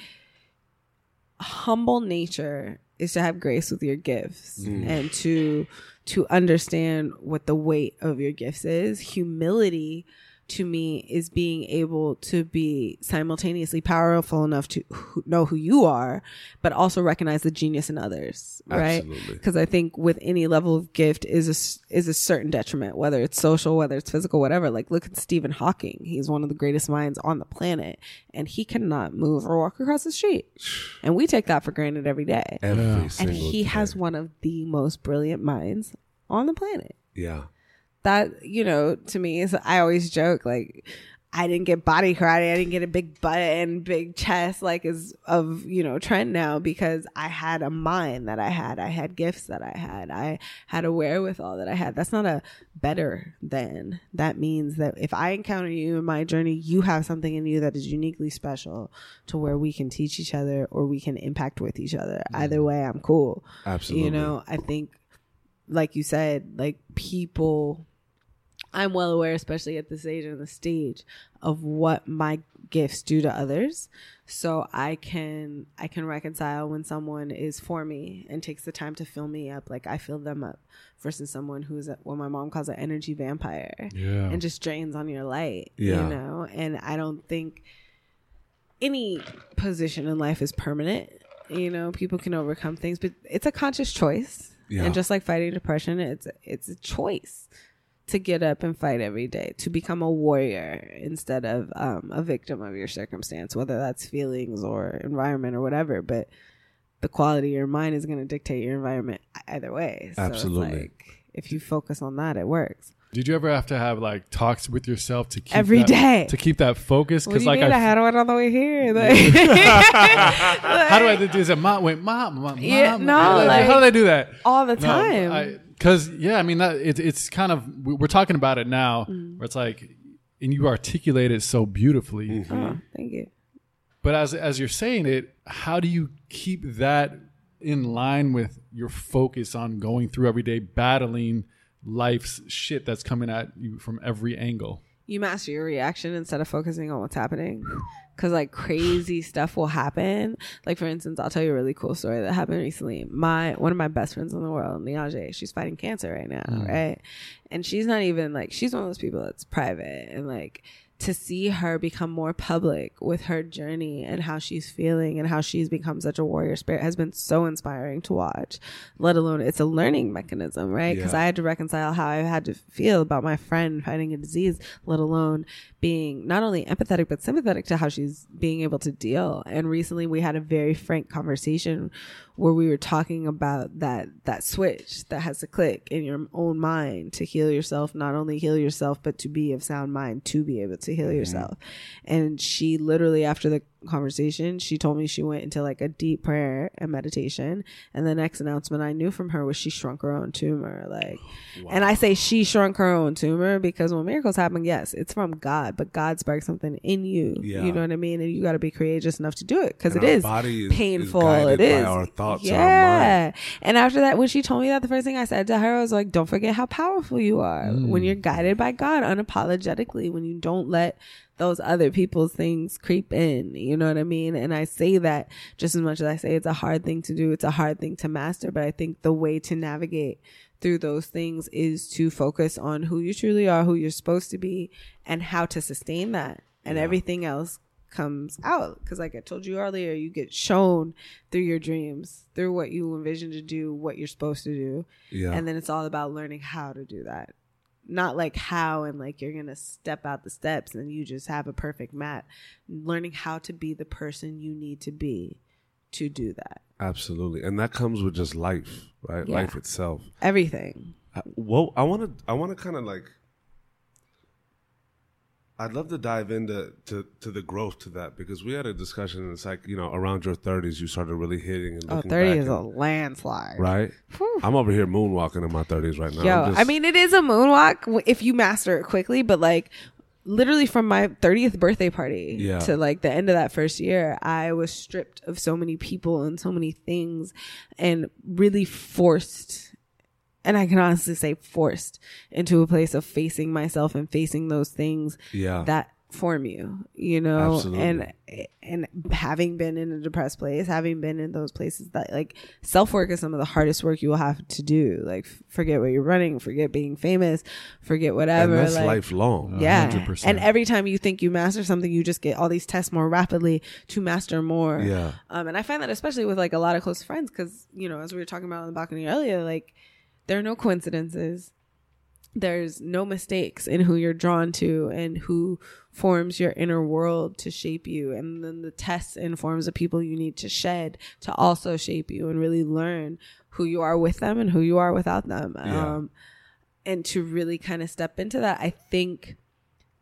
humble nature is to have grace with your gifts mm. and to to understand what the weight of your gifts is. Humility to me is being able to be simultaneously powerful enough to know who you are but also recognize the genius in others right? Because i think with any level of gift is a s- is a certain detriment whether it's social whether it's physical whatever. Like look at stephen hawking. He's one of the greatest minds on the planet and he cannot move or walk across the street. And we take that for granted every day. Every and he day. has one of the most brilliant minds on the planet. Yeah. That you know to me is i always joke like i didn't get body karate i didn't get a big butt and big chest like is of you know trend now because i had a mind that i had. I had gifts that i had. I had a wherewithal that i had. That's not a better than. That means that if i encounter you in my journey you have something in you that is uniquely special to where we can teach each other or we can impact with each other. Mm-hmm. Either way i'm cool. Absolutely. you know i think like you said, like people, I'm well aware, especially at this age and the stage, of what my gifts do to others. So I can I can reconcile when someone is for me and takes the time to fill me up, like I fill them up, versus someone who's a, what my mom calls an energy vampire Yeah. and just drains on your light. Yeah. You know, and I don't think any position in life is permanent. You know, people can overcome things, but it's a conscious choice. Yeah. And just like fighting depression, it's it's a choice to get up and fight every day, to become a warrior instead of um, a victim of your circumstance, whether that's feelings or environment or whatever. But the quality of your mind is going to dictate your environment either way. So Absolutely. like, if you focus on that, it works. Did you ever have to have like talks with yourself to keep Every that, day. to keep that focus? What do Because you like mean? I, I, had one on the way here. Like, how do I do this? Mom, wait, mom, mom, Yeah, mom. no, how, do I- like- how do I do that? all the time. No, because yeah, I mean that it, it's kind of we- we're talking about it now, Mm. where it's like, and you articulate it so beautifully. oh, thank you. But as as you're saying it, how do you keep that in line with your focus on going through every day, battling life's shit that's coming at you from every angle? you master your reaction instead of focusing on what's happening? Because like crazy stuff will happen. Like for instance i'll tell you a really cool story that happened recently. My one of my best friends in the world Niaje, she's fighting cancer right now mm. right? And she's not even like she's one of those people that's private and like to see her become more public with her journey and how she's feeling and how she's become such a warrior spirit has been so inspiring to watch let alone it's a learning mechanism right because Yeah. i had to reconcile how i had to feel about my friend fighting a disease let alone being not only empathetic but sympathetic to how she's being able to deal and recently we had a very frank conversation where we were talking about that that switch that has to click in your own mind to heal yourself not only heal yourself but to be of sound mind to be able to heal mm-hmm. yourself. And she literally after the conversation she told me she went into like a deep prayer and meditation and the next announcement i knew from her was she shrunk her own tumor like and i say she shrunk her own tumor because when miracles happen yes it's from god but god sparks something in you Yeah. you know what i mean and you got to be courageous enough to do it because it is body is- is painful guided it is. our thoughts yeah. our and after that when she told me that the first thing i said to her was like don't forget how powerful you are. When you're mm. guided by god unapologetically when you don't let those other people's things creep in. You know what I mean? And I say that just as much as I say it's a hard thing to do, it's a hard thing to master. But I think the way to navigate through those things is to focus on who you truly are, who you're supposed to be, and how to sustain that. And everything else comes out. Because, like I told you earlier, you get shown through your dreams, through what you envision to do, what you're supposed to do. Yeah. And then it's all about learning how to do that. Not like how and like you're to step out the steps and you just have a perfect map. Learning how to be the person you need to be to do that. Absolutely. And that comes with just life, right? Yeah. Life itself. Everything. Uh, well, I want to I want to kind of like I'd love to dive into to, to the growth to that because we had a discussion. And it's like you know, around your thirties, you started really hitting and Oh, 30 back is a landslide. right. I'm over here moonwalking in my thirties right now. Yo, I'm I mean, it is a moonwalk if you master it quickly, but like literally from my 30th birthday party Yeah. to like the end of that first year, I was stripped of so many people and so many things and really forced. And I can honestly say forced into a place of facing myself and facing those things yeah, that form you, you know, Absolutely. and and having been in a depressed place, having been in those places that like self work is some of the hardest work you will have to do. Like forget what you're running, forget being famous, forget and whatever. that's like, lifelong. yeah, 100%. and every time you think you master something, you just get all these tests more rapidly to master more. Yeah. Um, and I find that especially with like a lot of close friends, because you know, as we were talking about on the balcony earlier, like there are no coincidences. There's no mistakes in who you're drawn to and who forms your inner world to shape you. And then the tests and forms of people you need to shed to also shape you and really learn who you are with them and who you are without them. Yeah. Um, and to really kind of step into that, I think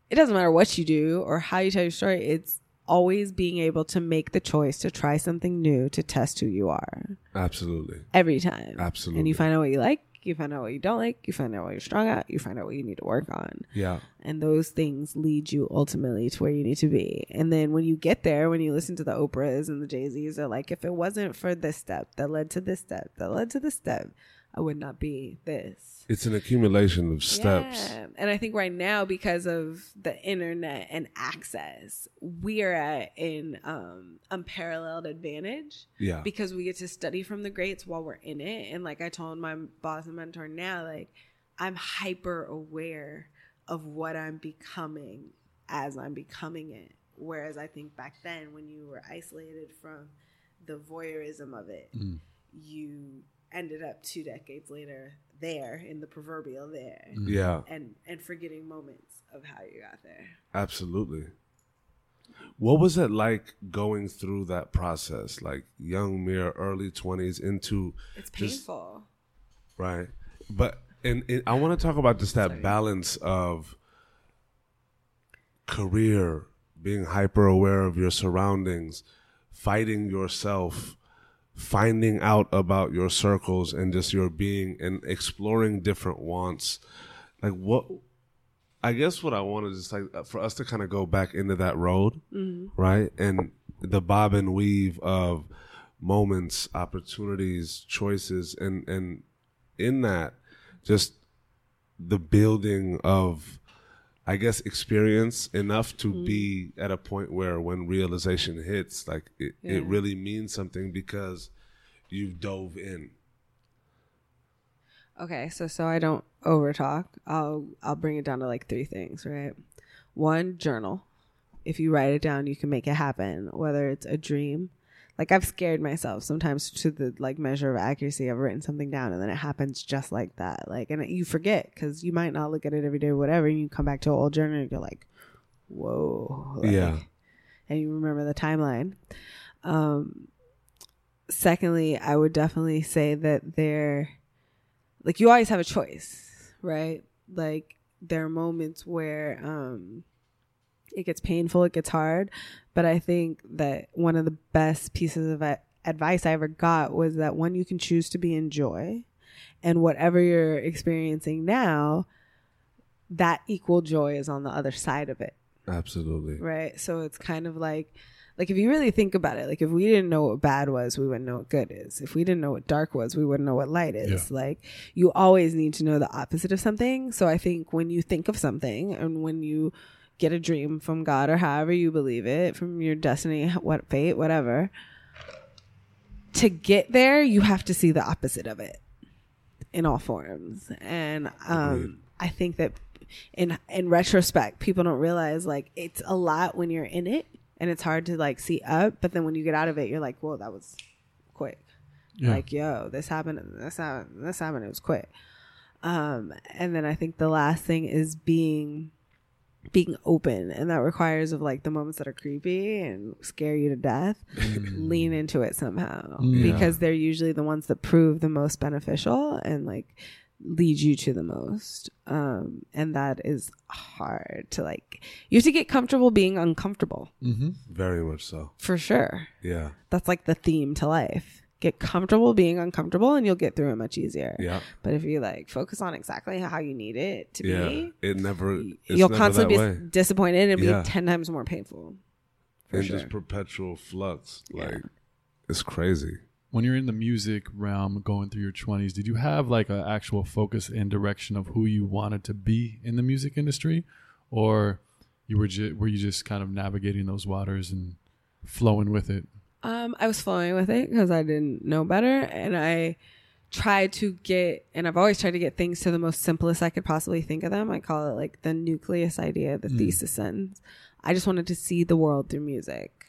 it doesn't matter what you do or how you tell your story. It's always being able to make the choice to try something new to test who you are Absolutely. every time. Absolutely. And you find out what you like, you find out what you don't like, you find out what you're strong at, you find out what you need to work on. Yeah. And those things lead you ultimately to where you need to be. And then when you get there, when you listen to the Oprahs and the Jay Z's, they're like, if it wasn't for this step that led to this step, that led to this step, I would not be this. It's an accumulation of steps. Yeah. And I think right now, because of the internet and access, we are at an um, unparalleled advantage Yeah. because we get to study from the greats while we're in it. And like I told my boss and mentor now, like I'm hyper aware of what I'm becoming as I'm becoming it. Whereas I think back then, when you were isolated from the voyeurism of it, you ended up two decades later there in the proverbial there mm. yeah. and and forgetting moments of how you got there Absolutely. What was it like going through that process? Like young mere early twenties into it's Just- painful right, but and, and I want to talk about just that balance of career, being hyper aware of your surroundings, fighting yourself, finding out about your circles and just your being, and exploring different wants. Like what I guess what I wanted is like for us to kind of go back into that road, mm-hmm. right? And the bob and weave of moments, opportunities, choices, and and in that, just the building of, I guess, experience enough to mm-hmm. be at a point where when realization hits, like it, Yeah. it really means something because you've dove in. Okay, so so I don't overtalk. I'll I'll bring it down to like three things, right? One, journal. If you write it down, you can make it happen. Whether it's a dream, like I've scared myself sometimes to the like measure of accuracy. I've written something down and then it happens just like that. Like, and you forget because you might not look at it every day or whatever. And you come back to an old journal and you're like, whoa, like, Yeah. and you remember the timeline. Um, secondly, I would definitely say that there, like, you always have a choice, right? Like, there are moments where um, it gets painful, it gets hard, but I think that one of the best pieces of advice I ever got was that one, you can choose to be in joy, and whatever you're experiencing now, that equal joy is on the other side of it Absolutely. right? So it's kind of like, like if you really think about it, like if we didn't know what bad was, we wouldn't know what good is. If we didn't know what dark was, we wouldn't know what light is. Like you always need to know the opposite of something. So I think when you think of something and when you get a dream from God or however you believe it, from your destiny, what fate, whatever, to get there, you have to see the opposite of it in all forms. And um, I think that in in retrospect, people don't realize like it's a lot when you're in it, and it's hard to like see up. But then when you get out of it, you're like, whoa, that was quick. Yeah. Like, yo, this happened. This happened. This happened. It was quick. Um, and then I think the last thing is being being open and that requires of like the moments that are creepy and scare you to death lean into it somehow Yeah. because they're usually the ones that prove the most beneficial and like lead you to the most. Um, and that is hard to like, you have to get comfortable being uncomfortable Very much so. for sure. Yeah. That's like the theme to life. Get comfortable being uncomfortable and you'll get through it much easier. Yeah. But if you like focus on exactly how you need it to Yeah. be, It never. It's you'll never constantly that be way. disappointed and Yeah. be 10 times more painful. For in sure. just perpetual flux. Yeah. Like it's crazy. when you're in the music realm going through your 20s did you have like an actual focus and direction of who you wanted to be in the music industry or you were ju- were you just kind of navigating those waters and flowing with it Um, I was flowing with it because I didn't know better, and I tried to get, and I've always tried to get things to the most simplest I could possibly think of them. I call it like the nucleus idea, the thesis sentence. I just wanted to see the world through music.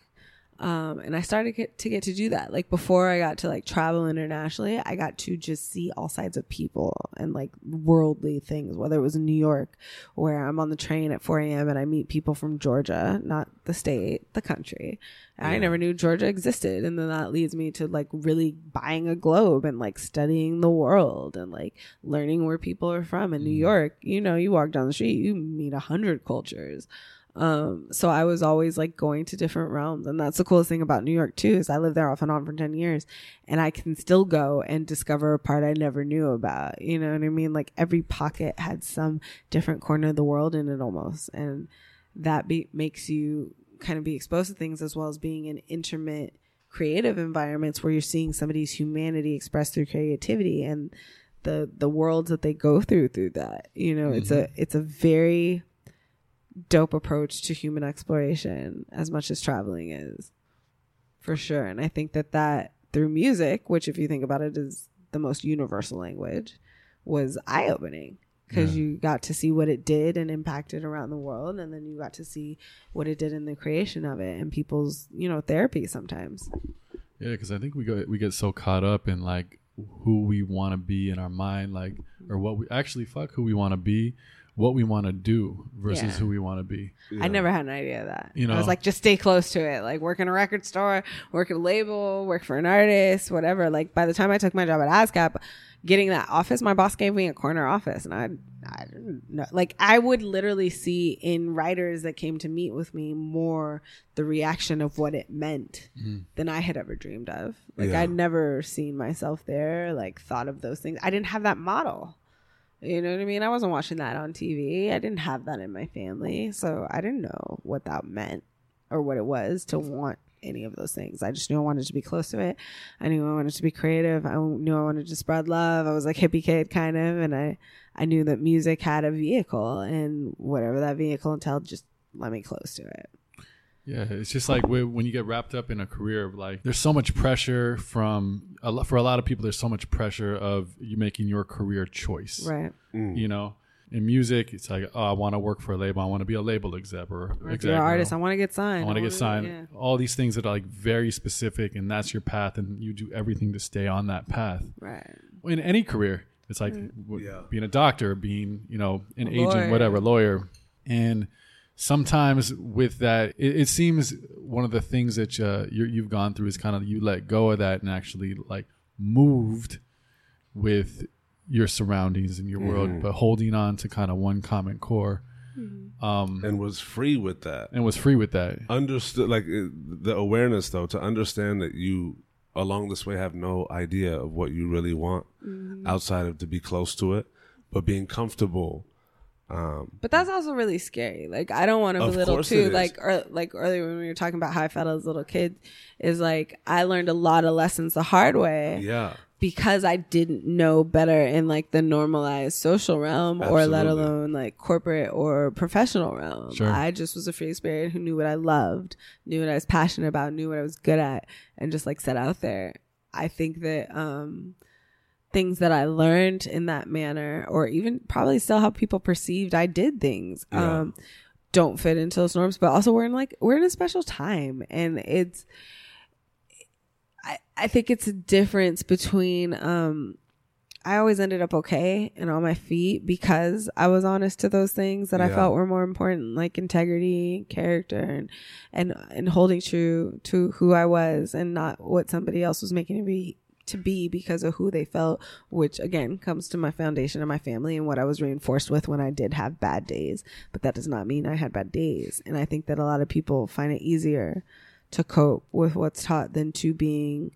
Um, and I started get, to get to do that. Like before I got to like travel internationally, I got to just see all sides of people and like worldly things, whether it was in New York where I'm on the train at 4 a.m. and I meet people from Georgia, not the state, the country. And I never knew Georgia existed. And then that leads me to like really buying a globe and like studying the world and like learning where people are from. In New York, you know, you walk down the street, you meet a hundred cultures. Um, so I was always like going to different realms. And that's the coolest thing about New York too, is I lived there off and on for 10 years and I can still go and discover a part I never knew about. You know what I mean? Like every pocket had some different corner of the world in it almost. And that be- makes you kind of be exposed to things as well as being in intimate creative environments where you're seeing somebody's humanity expressed through creativity and the the worlds that they go through through that you know it's a it's a very dope approach to human exploration as much as traveling is for sure. And i think that that through music which if you think about it is the most universal language was eye-opening. Because you got to see what it did and impacted around the world and then you got to see what it did in the creation of it and people's you know therapy sometimes. Yeah, because I think we go we get so caught up in like who we want to be in our mind, like or what we actually fuck who we want to be, what we want to do versus Yeah. who we want to be. I never had an idea of that. You know, I was like, just stay close to it. Like work in a record store, work at a label, work for an artist, whatever. Like by the time I took my job at ASCAP, getting that office, my boss gave me a corner office, and I, I didn't know. Like I would literally see in writers that came to meet with me more the reaction of what it meant mm. than I had ever dreamed of. Like Yeah. I'd never seen myself there. Like thought of those things. I didn't have that model. You know what I mean? I wasn't watching that on TV. I didn't have that in my family. So I didn't know what that meant or what it was to want any of those things. I just knew I wanted to be close to it. I knew I wanted to be creative. I knew I wanted to spread love. I was like hippie kid kind of and I I knew that music had a vehicle and whatever that vehicle entailed just let me close to it. Yeah, it's just like when you get wrapped up in a career, like there's so much pressure from a lot, for a lot of people. There's so much pressure of you making your career choice. Right. Mm. You know, in music, it's like, oh, I want to work for a label. I want to be a label exec or Or if exec, you're an artist, know. I want to get signed. I want to get signed. yeah. All these things that are like very specific, and that's your path, and you do everything to stay on that path. Right. In any career, it's like mm. w- Yeah. being a doctor, being you know an A agent, lawyer. whatever, lawyer, and sometimes with that, it, it seems one of the things that uh, you you've gone through is kind of you let go of that and actually like moved with your surroundings and your world, but holding on to kind of one common core, um, and was free with that. and was free with that. Understood, like the awareness though, to understand that you along this way have no idea of what you really want outside of to be close to it, but being comfortable. Um, But that's also really scary. Like I don't want to belittle too. Like or, like earlier when we were talking about how I felt as a little kid, is like I learned a lot of lessons the hard way yeah, because I didn't know better in like the normalized social realm or let alone like corporate or professional realm. Sure. I just was a free spirit who knew what I loved, knew what I was passionate about, knew what I was good at, and just like set out there. I think that um things that I learned in that manner, or even probably still how people perceived I did things, Yeah. um, don't fit into those norms. But also, we're in like we're in a special time, and it's. I I think it's a difference between um. I always ended up okay and on my feet because I was honest to those things that I felt were more important, like integrity, character, and and and holding true to who I was and not what somebody else was making me be to be because of who they felt, which again comes to my foundation and my family and what I was reinforced with when I did have bad days. But that does not mean I had bad days. And I think that a lot of people find it easier to cope with what's taught than to being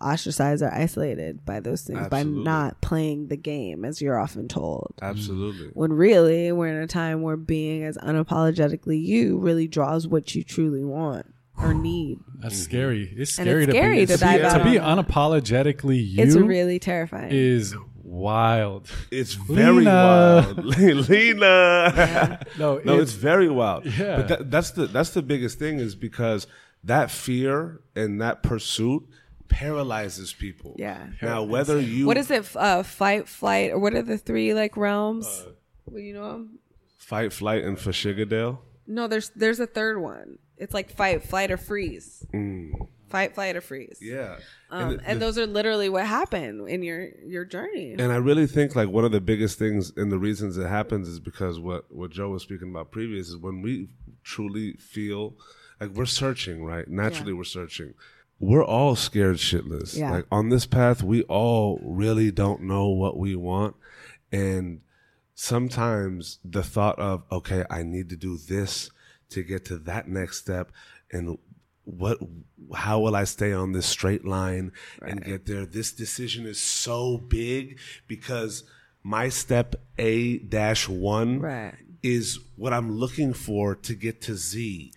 ostracized or isolated by those things Absolutely. by not playing the game as you're often told. Mm-hmm. Absolutely. When really we're in a time where being as unapologetically you really draws what you truly want or need. That's scary. It's scary it's to scary be to to, be, to be unapologetically you. It's really terrifying. is wild. It's very Lena. wild. Lena. No, no, it's, very wild. Yeah. But that, that's the that's the biggest thing is because that fear and that pursuit paralyzes people. Yeah. Now whether you what is it? Uh, fight, flight, or what are the three like realms? Uh, well, you know 'em? fight, flight, and Fashigadale. No, there's there's a third one. It's like fight, flight, or freeze. Fight, flight, or freeze. Mm. Yeah. Um, and, and, the- those are literally what happened in your your journey. and I really think like one of the biggest things and the reasons it happens is because what what Joe was speaking about previous is when we truly feel like we're searching, right? Naturally, Yeah. we're searching. We're all scared shitless. Yeah. Like on this path, we all really don't know what we want, and sometimes the thought of okay, I need to do this to get to that next step, and what how will I stay on this straight line and get there? This decision is so big because my step A dash one Right. is what I'm looking for to get to Z.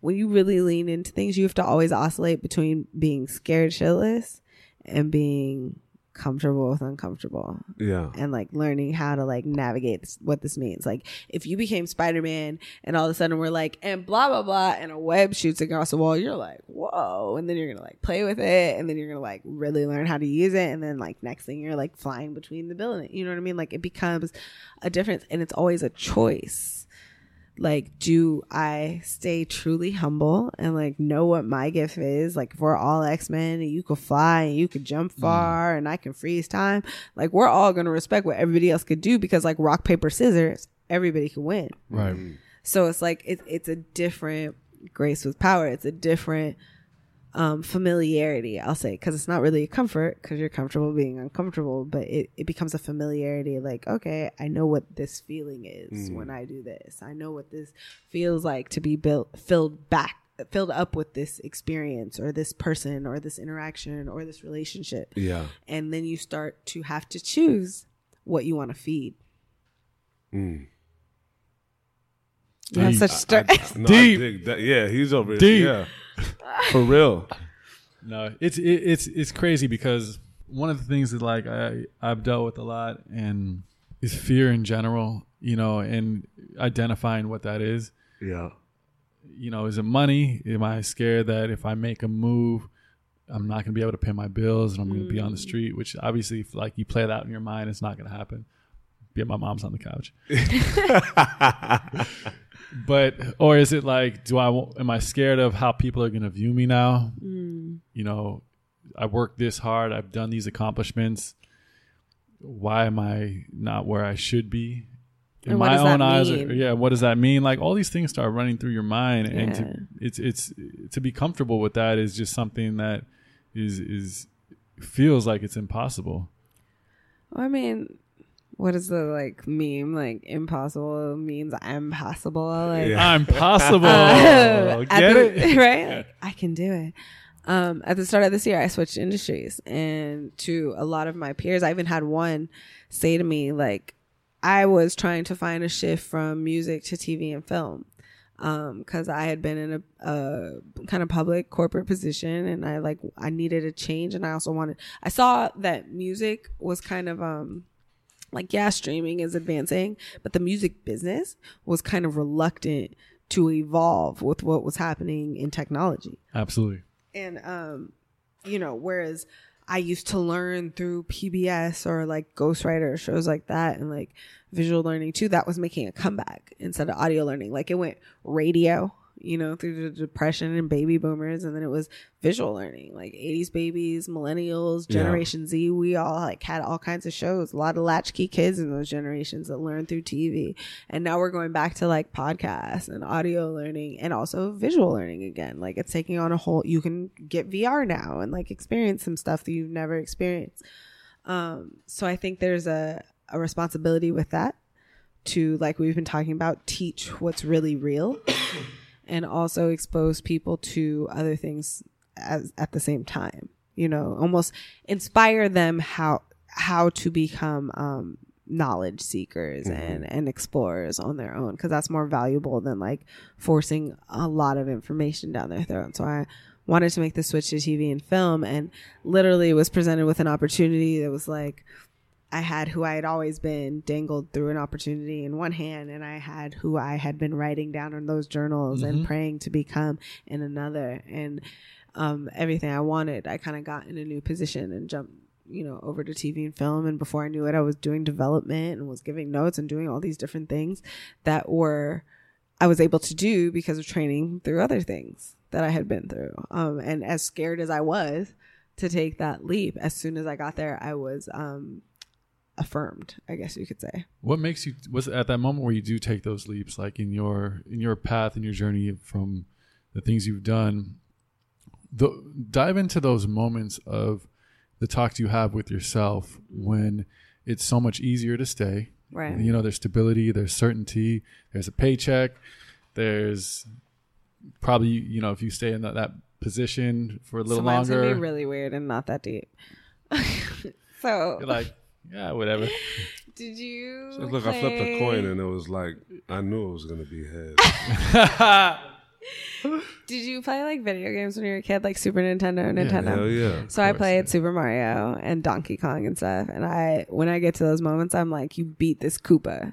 when you really lean into things, you have to always oscillate between being scared shitless and being comfortable with uncomfortable. Yeah. and like learning how to like navigate this, what this means. Like if you became Spider Man and all of a sudden we're like and blah blah blah and a web shoots across the wall, you're like whoa, and then you're gonna like play with it, and then you're gonna like really learn how to use it, and then like next thing you're like flying between the building. You know what I mean? Like it becomes a difference, and it's always a choice like do i stay truly humble and like know what my gift is? Like if we're all x-men and you could fly and you could jump mm-hmm. far and i can freeze time like we're all gonna respect what everybody else could do because like rock paper scissors everybody can win. Right. Mm-hmm. so it's like it's it's a different grace with power. It's a different um familiarity i'll say because it's not really a comfort because you're comfortable being uncomfortable but it, it becomes a familiarity like okay i know what this feeling is when i do this i know what this feels like to be built filled back filled up with this experience or this person or this interaction or this relationship Yeah. and then you start to have to choose what you want to feed you have such stir- No, I Deep. that. Yeah, he's over here. Deep. Yeah. For real. No, it's it, it's it's crazy because one of the things that like I I've dealt with a lot and is fear in general, you know, and identifying what that is. Yeah. You know, is it money? Am I scared that if I make a move, I'm not going to be able to pay my bills and I'm going to be on the street? Which obviously, if like you play that in your mind, it's not going to happen. Be at my mom's on the couch. but or is it like do i am i scared of how people are going to view me now? Mm. You know i worked this hard i've done these accomplishments. Why am i not where i should be? In And my own eyes or, yeah what does that mean? Like all these things start running through your mind and to, it's it's to be comfortable with that is just something that is is feels like it's impossible. I mean, what is the like meme? Like impossible means I'm possible. Like Yeah. i'm possible at get the- it right? Like, I can do it. Um, at the start of this year, I switched industries, and to a lot of my peers, I even had one say to me like, I was trying to find a shift from music to TV and film. Um, cause I had been in a, a kind of public corporate position and I like, I needed a change. And I also wanted, I saw that music was kind of, um, like yeah streaming is advancing but the music business was kind of reluctant to evolve with what was happening in technology. Absolutely. And um you know whereas i used to learn through pbs or like ghostwriter shows like that and like visual learning too that was making a comeback instead of audio learning. Like it went radio you know, through the depression and baby boomers, and then it was visual learning, like '80s babies, millennials, Generation yeah. Z. We all like had all kinds of shows. A lot of latchkey kids in those generations that learned through TV, and now we're going back to like podcasts and audio learning, and also visual learning again. Like it's taking on a whole. You can get VR now and like experience some stuff that you've never experienced. Um, so I think there's a a responsibility with that to like we've been talking about teach what's really real and also expose people to other things as at the same time you know almost inspire them how how to become um knowledge seekers mm-hmm. and and explorers on their own because that's more valuable than like forcing a lot of information down their throat so i wanted to make the switch to tv and film and literally was presented with an opportunity that was like I had who I had always been dangled through an opportunity in one hand, and I had who I had been writing down in those journals mm-hmm. and praying to become in another. And um, everything I wanted, I kind of got in a new position and jumped, you know, over to TV and film. And before I knew it, I was doing development and was giving notes and doing all these different things that were I was able to do because of training through other things that I had been through. Um, and as scared as I was to take that leap, as soon as I got there, I was um, affirmed i guess you could say. What makes you was at that moment where you do take those leaps like in your in your path in your journey from the things you've done? The, dive into those moments of the talks you have with yourself when it's so much easier to stay. Right. You know there's stability there's certainty there's a paycheck there's probably you know if you stay in that, that position for a little Sometimes longer it'd be really weird and not that deep. So You're like yeah, whatever. Did you? So look, play... I flipped a coin and it was like I knew it was gonna be head. Did you play like video games when you were a kid, like Super Nintendo, Nintendo? Yeah, hell yeah. So I played yeah. Super Mario and Donkey Kong and stuff. And I, when I get to those moments, I'm like, you beat this Koopa,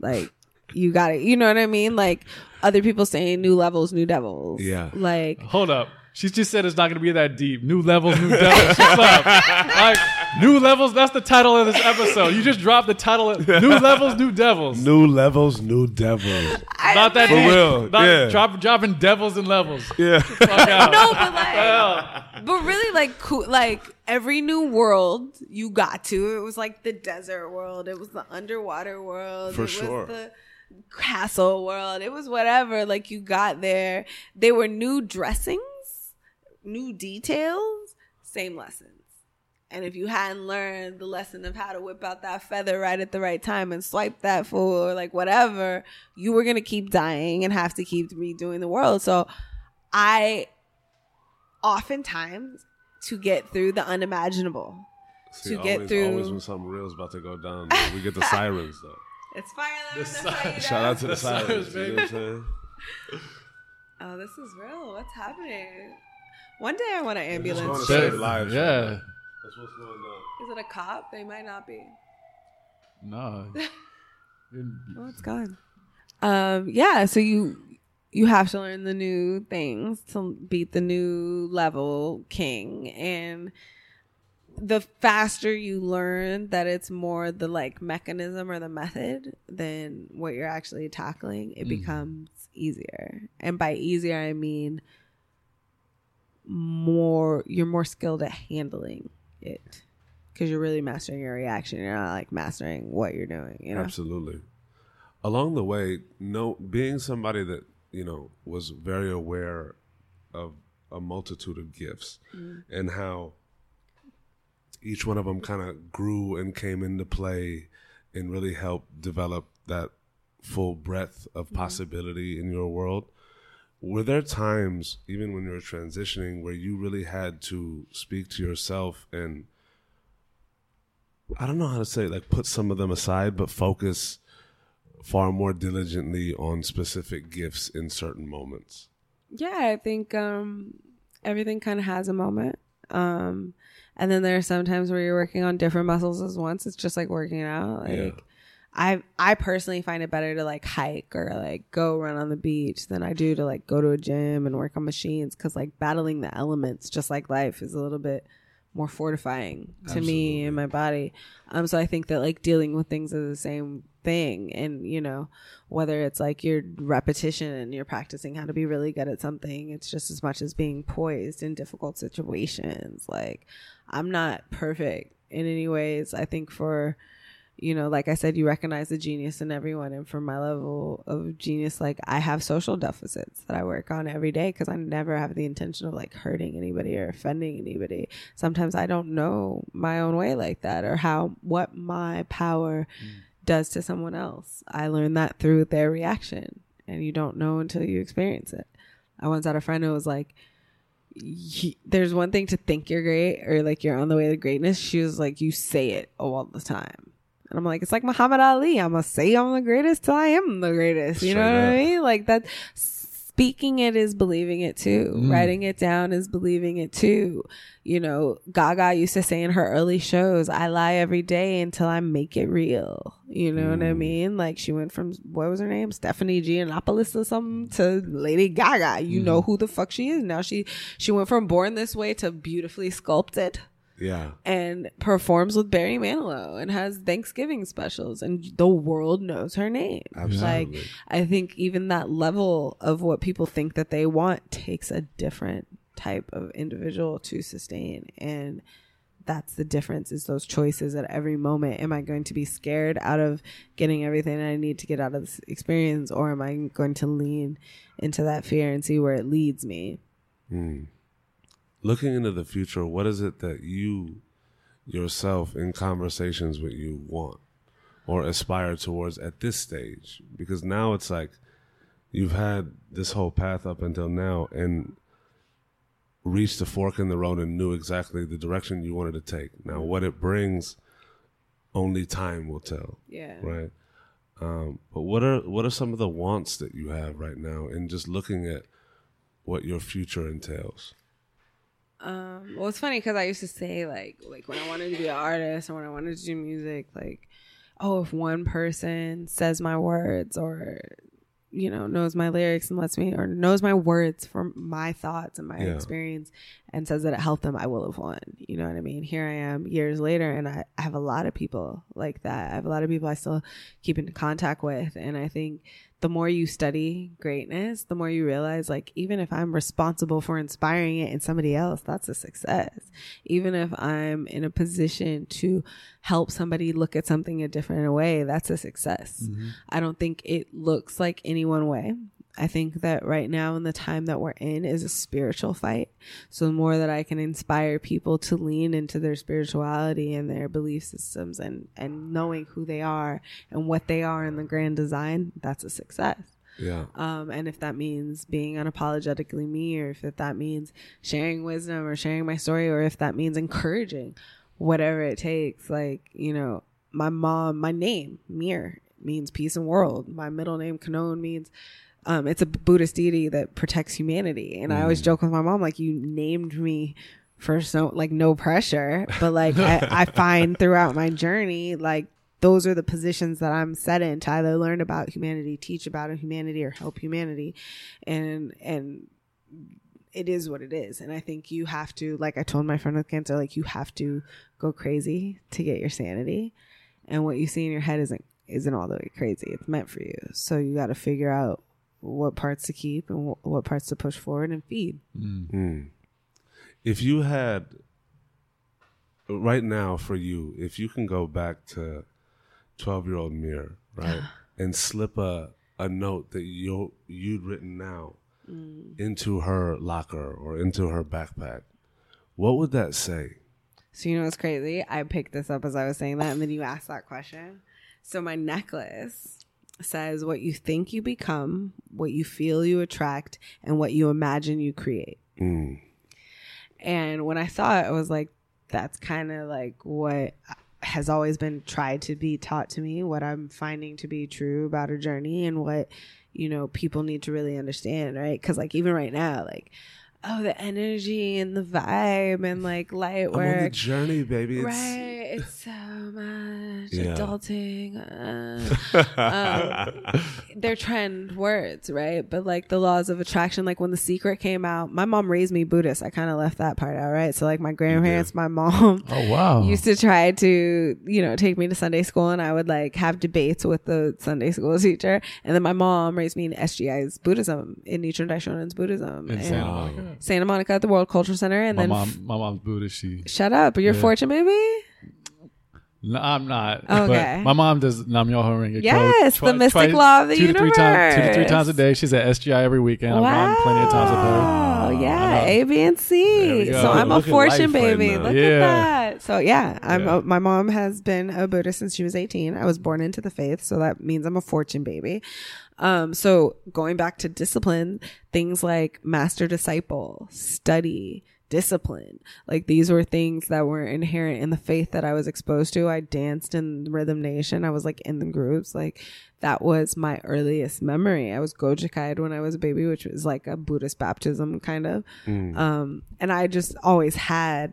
like you got it. You know what I mean? Like other people saying new levels, new devils. Yeah. Like hold up. She just said it's not going to be that deep. New levels, new devils. like new levels. That's the title of this episode. You just dropped the title. Of, new levels, new devils. New levels, new devils. not that For deep. real. Not yeah. Drop, dropping devils and levels. Yeah. no, but like, but really, like, cool. Like every new world you got to, it was like the desert world. It was the underwater world. For it sure. Was the, castle world. It was whatever. Like you got there. They were new dressings new details, same lessons. And if you hadn't learned the lesson of how to whip out that feather right at the right time and swipe that fool or like whatever, you were gonna keep dying and have to keep redoing the world. So I oftentimes to get through the unimaginable. See, to get through always when something real is about to go down, we get the sirens though. It's fire alarm. Shout out to the, the sirens, sirens baby. You know oh, this is real. What's happening? One day I want an ambulance. To save lives. Yeah. That's what's going on. Is it a cop? They might not be. No. oh, it's gone. Um, yeah. So you you have to learn the new things to beat the new level king and the faster you learn that it's more the like mechanism or the method than what you're actually tackling it mm. becomes easier and by easier i mean more you're more skilled at handling it because you're really mastering your reaction you're not like mastering what you're doing you know absolutely along the way no being somebody that you know was very aware of a multitude of gifts mm. and how each one of them kind of grew and came into play and really helped develop that full breadth of mm-hmm. possibility mm. in your world were there times even when you were transitioning where you really had to speak to yourself and i don't know how to say it, like put some of them aside but focus far more diligently on specific gifts in certain moments? Yeah i think um, everything kind of has a moment. Um, and then there are some times where you're working on different muscles as once. It's just like working out. Like yeah. I I personally find it better to like hike or like go run on the beach than I do to like go to a gym and work on machines because like battling the elements just like life is a little bit more fortifying to Absolutely. me and my body. Um, so I think that like dealing with things is the same thing. And, you know, whether it's like your repetition and you're practicing how to be really good at something, it's just as much as being poised in difficult situations. Like, I'm not perfect in any ways. I think for, you know, like I said, you recognize the genius in everyone. And for my level of genius, like I have social deficits that I work on every day because I never have the intention of like hurting anybody or offending anybody. Sometimes I don't know my own way like that or how, what my power mm. does to someone else. I learned that through their reaction and you don't know until you experience it. I once had a friend who was like, there's one thing to think you're great or like you're on the way to greatness. She was like, you say it all the time. And I'm like, it's like Muhammad Ali. I'm gonna say I'm the greatest till I am the greatest. You Straight know what up. I mean? Like that. Speaking it is believing it too. Mm. Writing it down is believing it too. You know, Gaga used to say in her early shows, I lie every day until I make it real. You know mm. what I mm. mean? Like she went from, what was her name? Stephanie Giannopoulos or something to Lady Gaga. You mm. know who the fuck she is. Now she, she went from born this way to beautifully sculpted yeah. And performs with Barry Manilow and has Thanksgiving specials and the world knows her name. Absolutely. Like I think even that level of what people think that they want takes a different type of individual to sustain and that's the difference is those choices at every moment am i going to be scared out of getting everything i need to get out of this experience or am i going to lean into that fear and see where it leads me mm looking into the future, what is it that you yourself in conversations with you want or aspire towards at this stage? Because now it's like you've had this whole path up until now and reached a fork in the road and knew exactly the direction you wanted to take. Now, what it brings, only time will tell. Yeah. Right. Um, but what are what are some of the wants that you have right now, and just looking at what your future entails? Um, well, it's funny because I used to say like, like when I wanted to be an artist and when I wanted to do music, like, oh, if one person says my words or you know knows my lyrics and lets me or knows my words from my thoughts and my yeah. experience and says that it helped them i will have won. You know what i mean? Here i am years later and I, I have a lot of people like that. I have a lot of people i still keep in contact with. And i think the more you study greatness, the more you realize, like, even if I'm responsible for inspiring it in somebody else, that's a success. Even if I'm in a position to help somebody look at something a different way, that's a success. Mm-hmm. I don't think it looks like any one way. I think that right now in the time that we're in is a spiritual fight. So the more that I can inspire people to lean into their spirituality and their belief systems and, and knowing who they are and what they are in the grand design, that's a success. Yeah. Um, and if that means being unapologetically me, or if that means sharing wisdom or sharing my story, or if that means encouraging whatever it takes, like, you know, my mom, my name, Mir, means peace and world. My middle name, Kanon, means um, it's a Buddhist deity that protects humanity. And mm. I always mm. joke with my mom, like, you named me for so, like, no pressure. But, like, I, I find throughout my journey, like, those are the positions that I'm set in to either learn about humanity, teach about humanity, or help humanity. And, and, it is what it is. And I think you have to, like I told my friend with cancer, like you have to go crazy to get your sanity. And what you see in your head isn't isn't all the way crazy. It's meant for you. So you got to figure out what parts to keep and wh- what parts to push forward and feed. Mm. Mm. If you had right now for you, if you can go back to twelve year old Mir, right, and slip a a note that you you'd written now mm. into her locker or into her backpack, what would that say? So you know what's crazy? I picked this up as I was saying that, and then you asked that question. So my necklace says what you think you become, what you feel you attract, and what you imagine you create. Mm. And when I saw it, I was like, that's kind of like what has always been tried to be taught to me, what I'm finding to be true about a journey, and what, you know, people need to really understand, right? Because, like, even right now, like, oh, the energy and the vibe and like light work. I'm on the journey, baby. It's, Right, it's so much Yeah. adulting. Uh, um, they're trend words, right? But like the laws of attraction, like when The Secret came out, my mom raised me Buddhist. I kind of left that part out, right? So like my grandparents, my mom, Oh wow. used to try to, you know, take me to Sunday school and I would like have debates with the Sunday school teacher. And then my mom raised me in SGI's Buddhism, in Nichiren Daishonin's Buddhism. In and Santa Monica. At the World Culture Center. And My then, mom, my mom's Buddhist. She, shut up. You're Yeah. fortune baby? no, I'm not. Okay. But my mom does Nam Myoho Renge Yes, Kyo the mystic law of the two To three times, two to three times a day. She's at SGI every weekend. I've gone plenty of times with her. Wow, yeah, know. A, B, and C. So I'm a Look at fortune life right baby. Look Yeah. at that. So yeah, I'm. Yeah. A, my mom has been a Buddhist since she was 18. I was born into the faith, so that means I'm a fortune baby. Um, so going back to discipline, things like master disciple, study, discipline, like these were things that were inherent in the faith that I was exposed to. I danced in Rhythm Nation. I was like in the groups, like that was my earliest memory. I was Gojukai'd when I was a baby, which was like a Buddhist baptism kind of. Um, and I just always had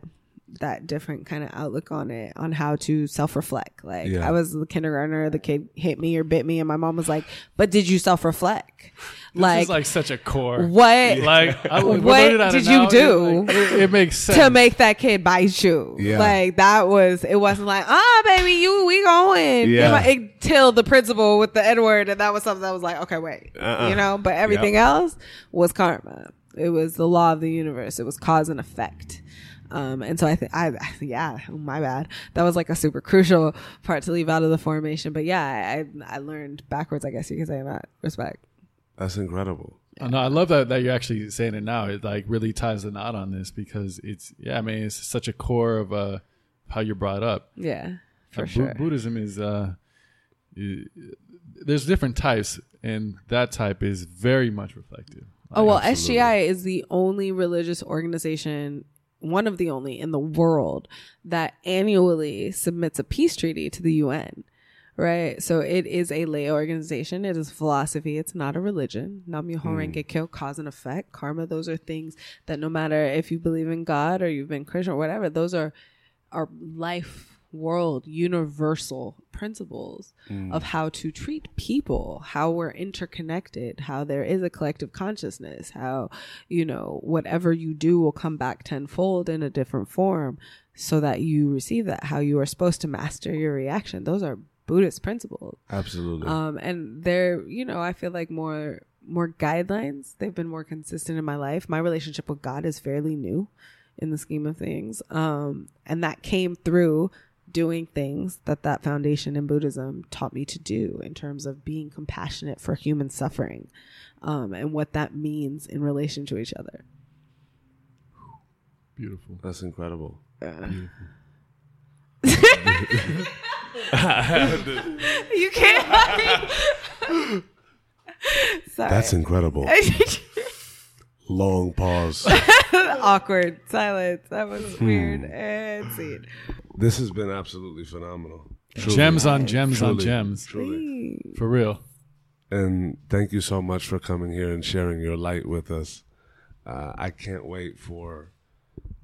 that different kind of outlook on it, on how to self reflect. Like Yeah. I was the kindergartner, the kid hit me or bit me, and my mom was like, "But did you self reflect? This Like, is like such a core. what Like, I, we're What learning that did now. you do It, like, it, it makes sense. to make that kid bite you? Yeah. Like that was it. Wasn't like, ah, baby, you we going? Yeah. It- Until the principal with the N word, and that was something that was like, okay, wait, Uh-uh. you know. But everything else was karma. It was the law of the universe. It was cause and effect. Um, and so I think I, yeah, my bad. That was like a super crucial part to leave out of the formation. But yeah, I, I learned backwards, I guess you could say in that respect. That's incredible. I know. I love that, that you're actually saying it now. It like really ties the knot on this because it's yeah. I mean, it's such a core of uh, how you're brought up. Yeah, for Uh, Bu- sure. Buddhism is uh, there's different types, and that type is very much reflective. Oh well, Absolutely. SGI is the only religious organization, one of the only in the world that annually submits a peace treaty to the UN. Right, so it is a lay organization. It is philosophy. It's not a religion. Nam Myoho Renge mm. Kyo, cause and effect, karma. Those are things that no matter if you believe in God or you've been Christian or whatever, those are are life, world, universal principles of how to treat people, how we're interconnected, how there is a collective consciousness, how, you know, whatever you do will come back tenfold in a different form so that you receive that, how you are supposed to master your reaction. Those are Buddhist principles. Absolutely. Um, and they're, you know, I feel like more more guidelines. They've been more consistent in my life. My relationship with God is fairly new in the scheme of things. Um, and that came through doing things that that foundation in Buddhism taught me to do in terms of being compassionate for human suffering, um, and what that means in relation to each other. Beautiful. That's incredible. You can't. Sorry. That's incredible. Long pause. awkward silence. That was weird and scene. This has been absolutely phenomenal. Truly. Gems on gems on gems. Truly. For real. And thank you so much for coming here and sharing your light with us. Uh, I can't wait for,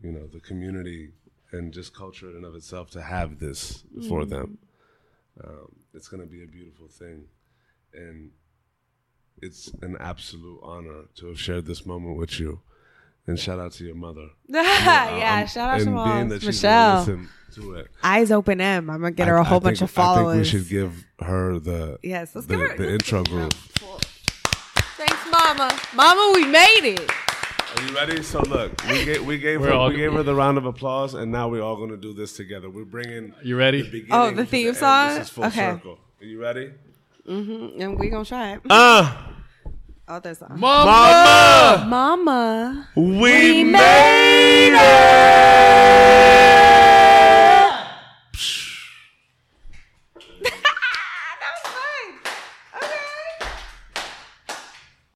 you know, the community and just culture in and of itself to have this for them. Um, it's going to be a beautiful thing. And it's an absolute honor to have shared this moment with you. And shout out to your mother. yeah, Um, shout out to mom. being that she's Michelle. listen to it. Eyes open M. I'm gonna get her I- a whole I bunch think- of followers. I think we should give her the yes, let's the, give her the let's intro give groove. Thanks, Mama. Mama, we made it. Are you ready? So look, we gave we gave We're her all- we gave her the round of applause, and now we're all going to do this together. We're bringing You ready? the beginning Oh, the to theme end. song? This is full Okay. circle. Are you ready? Mm-hmm. And we gonna try it. Ah, Oh, there's a Mama! Mama. we made it.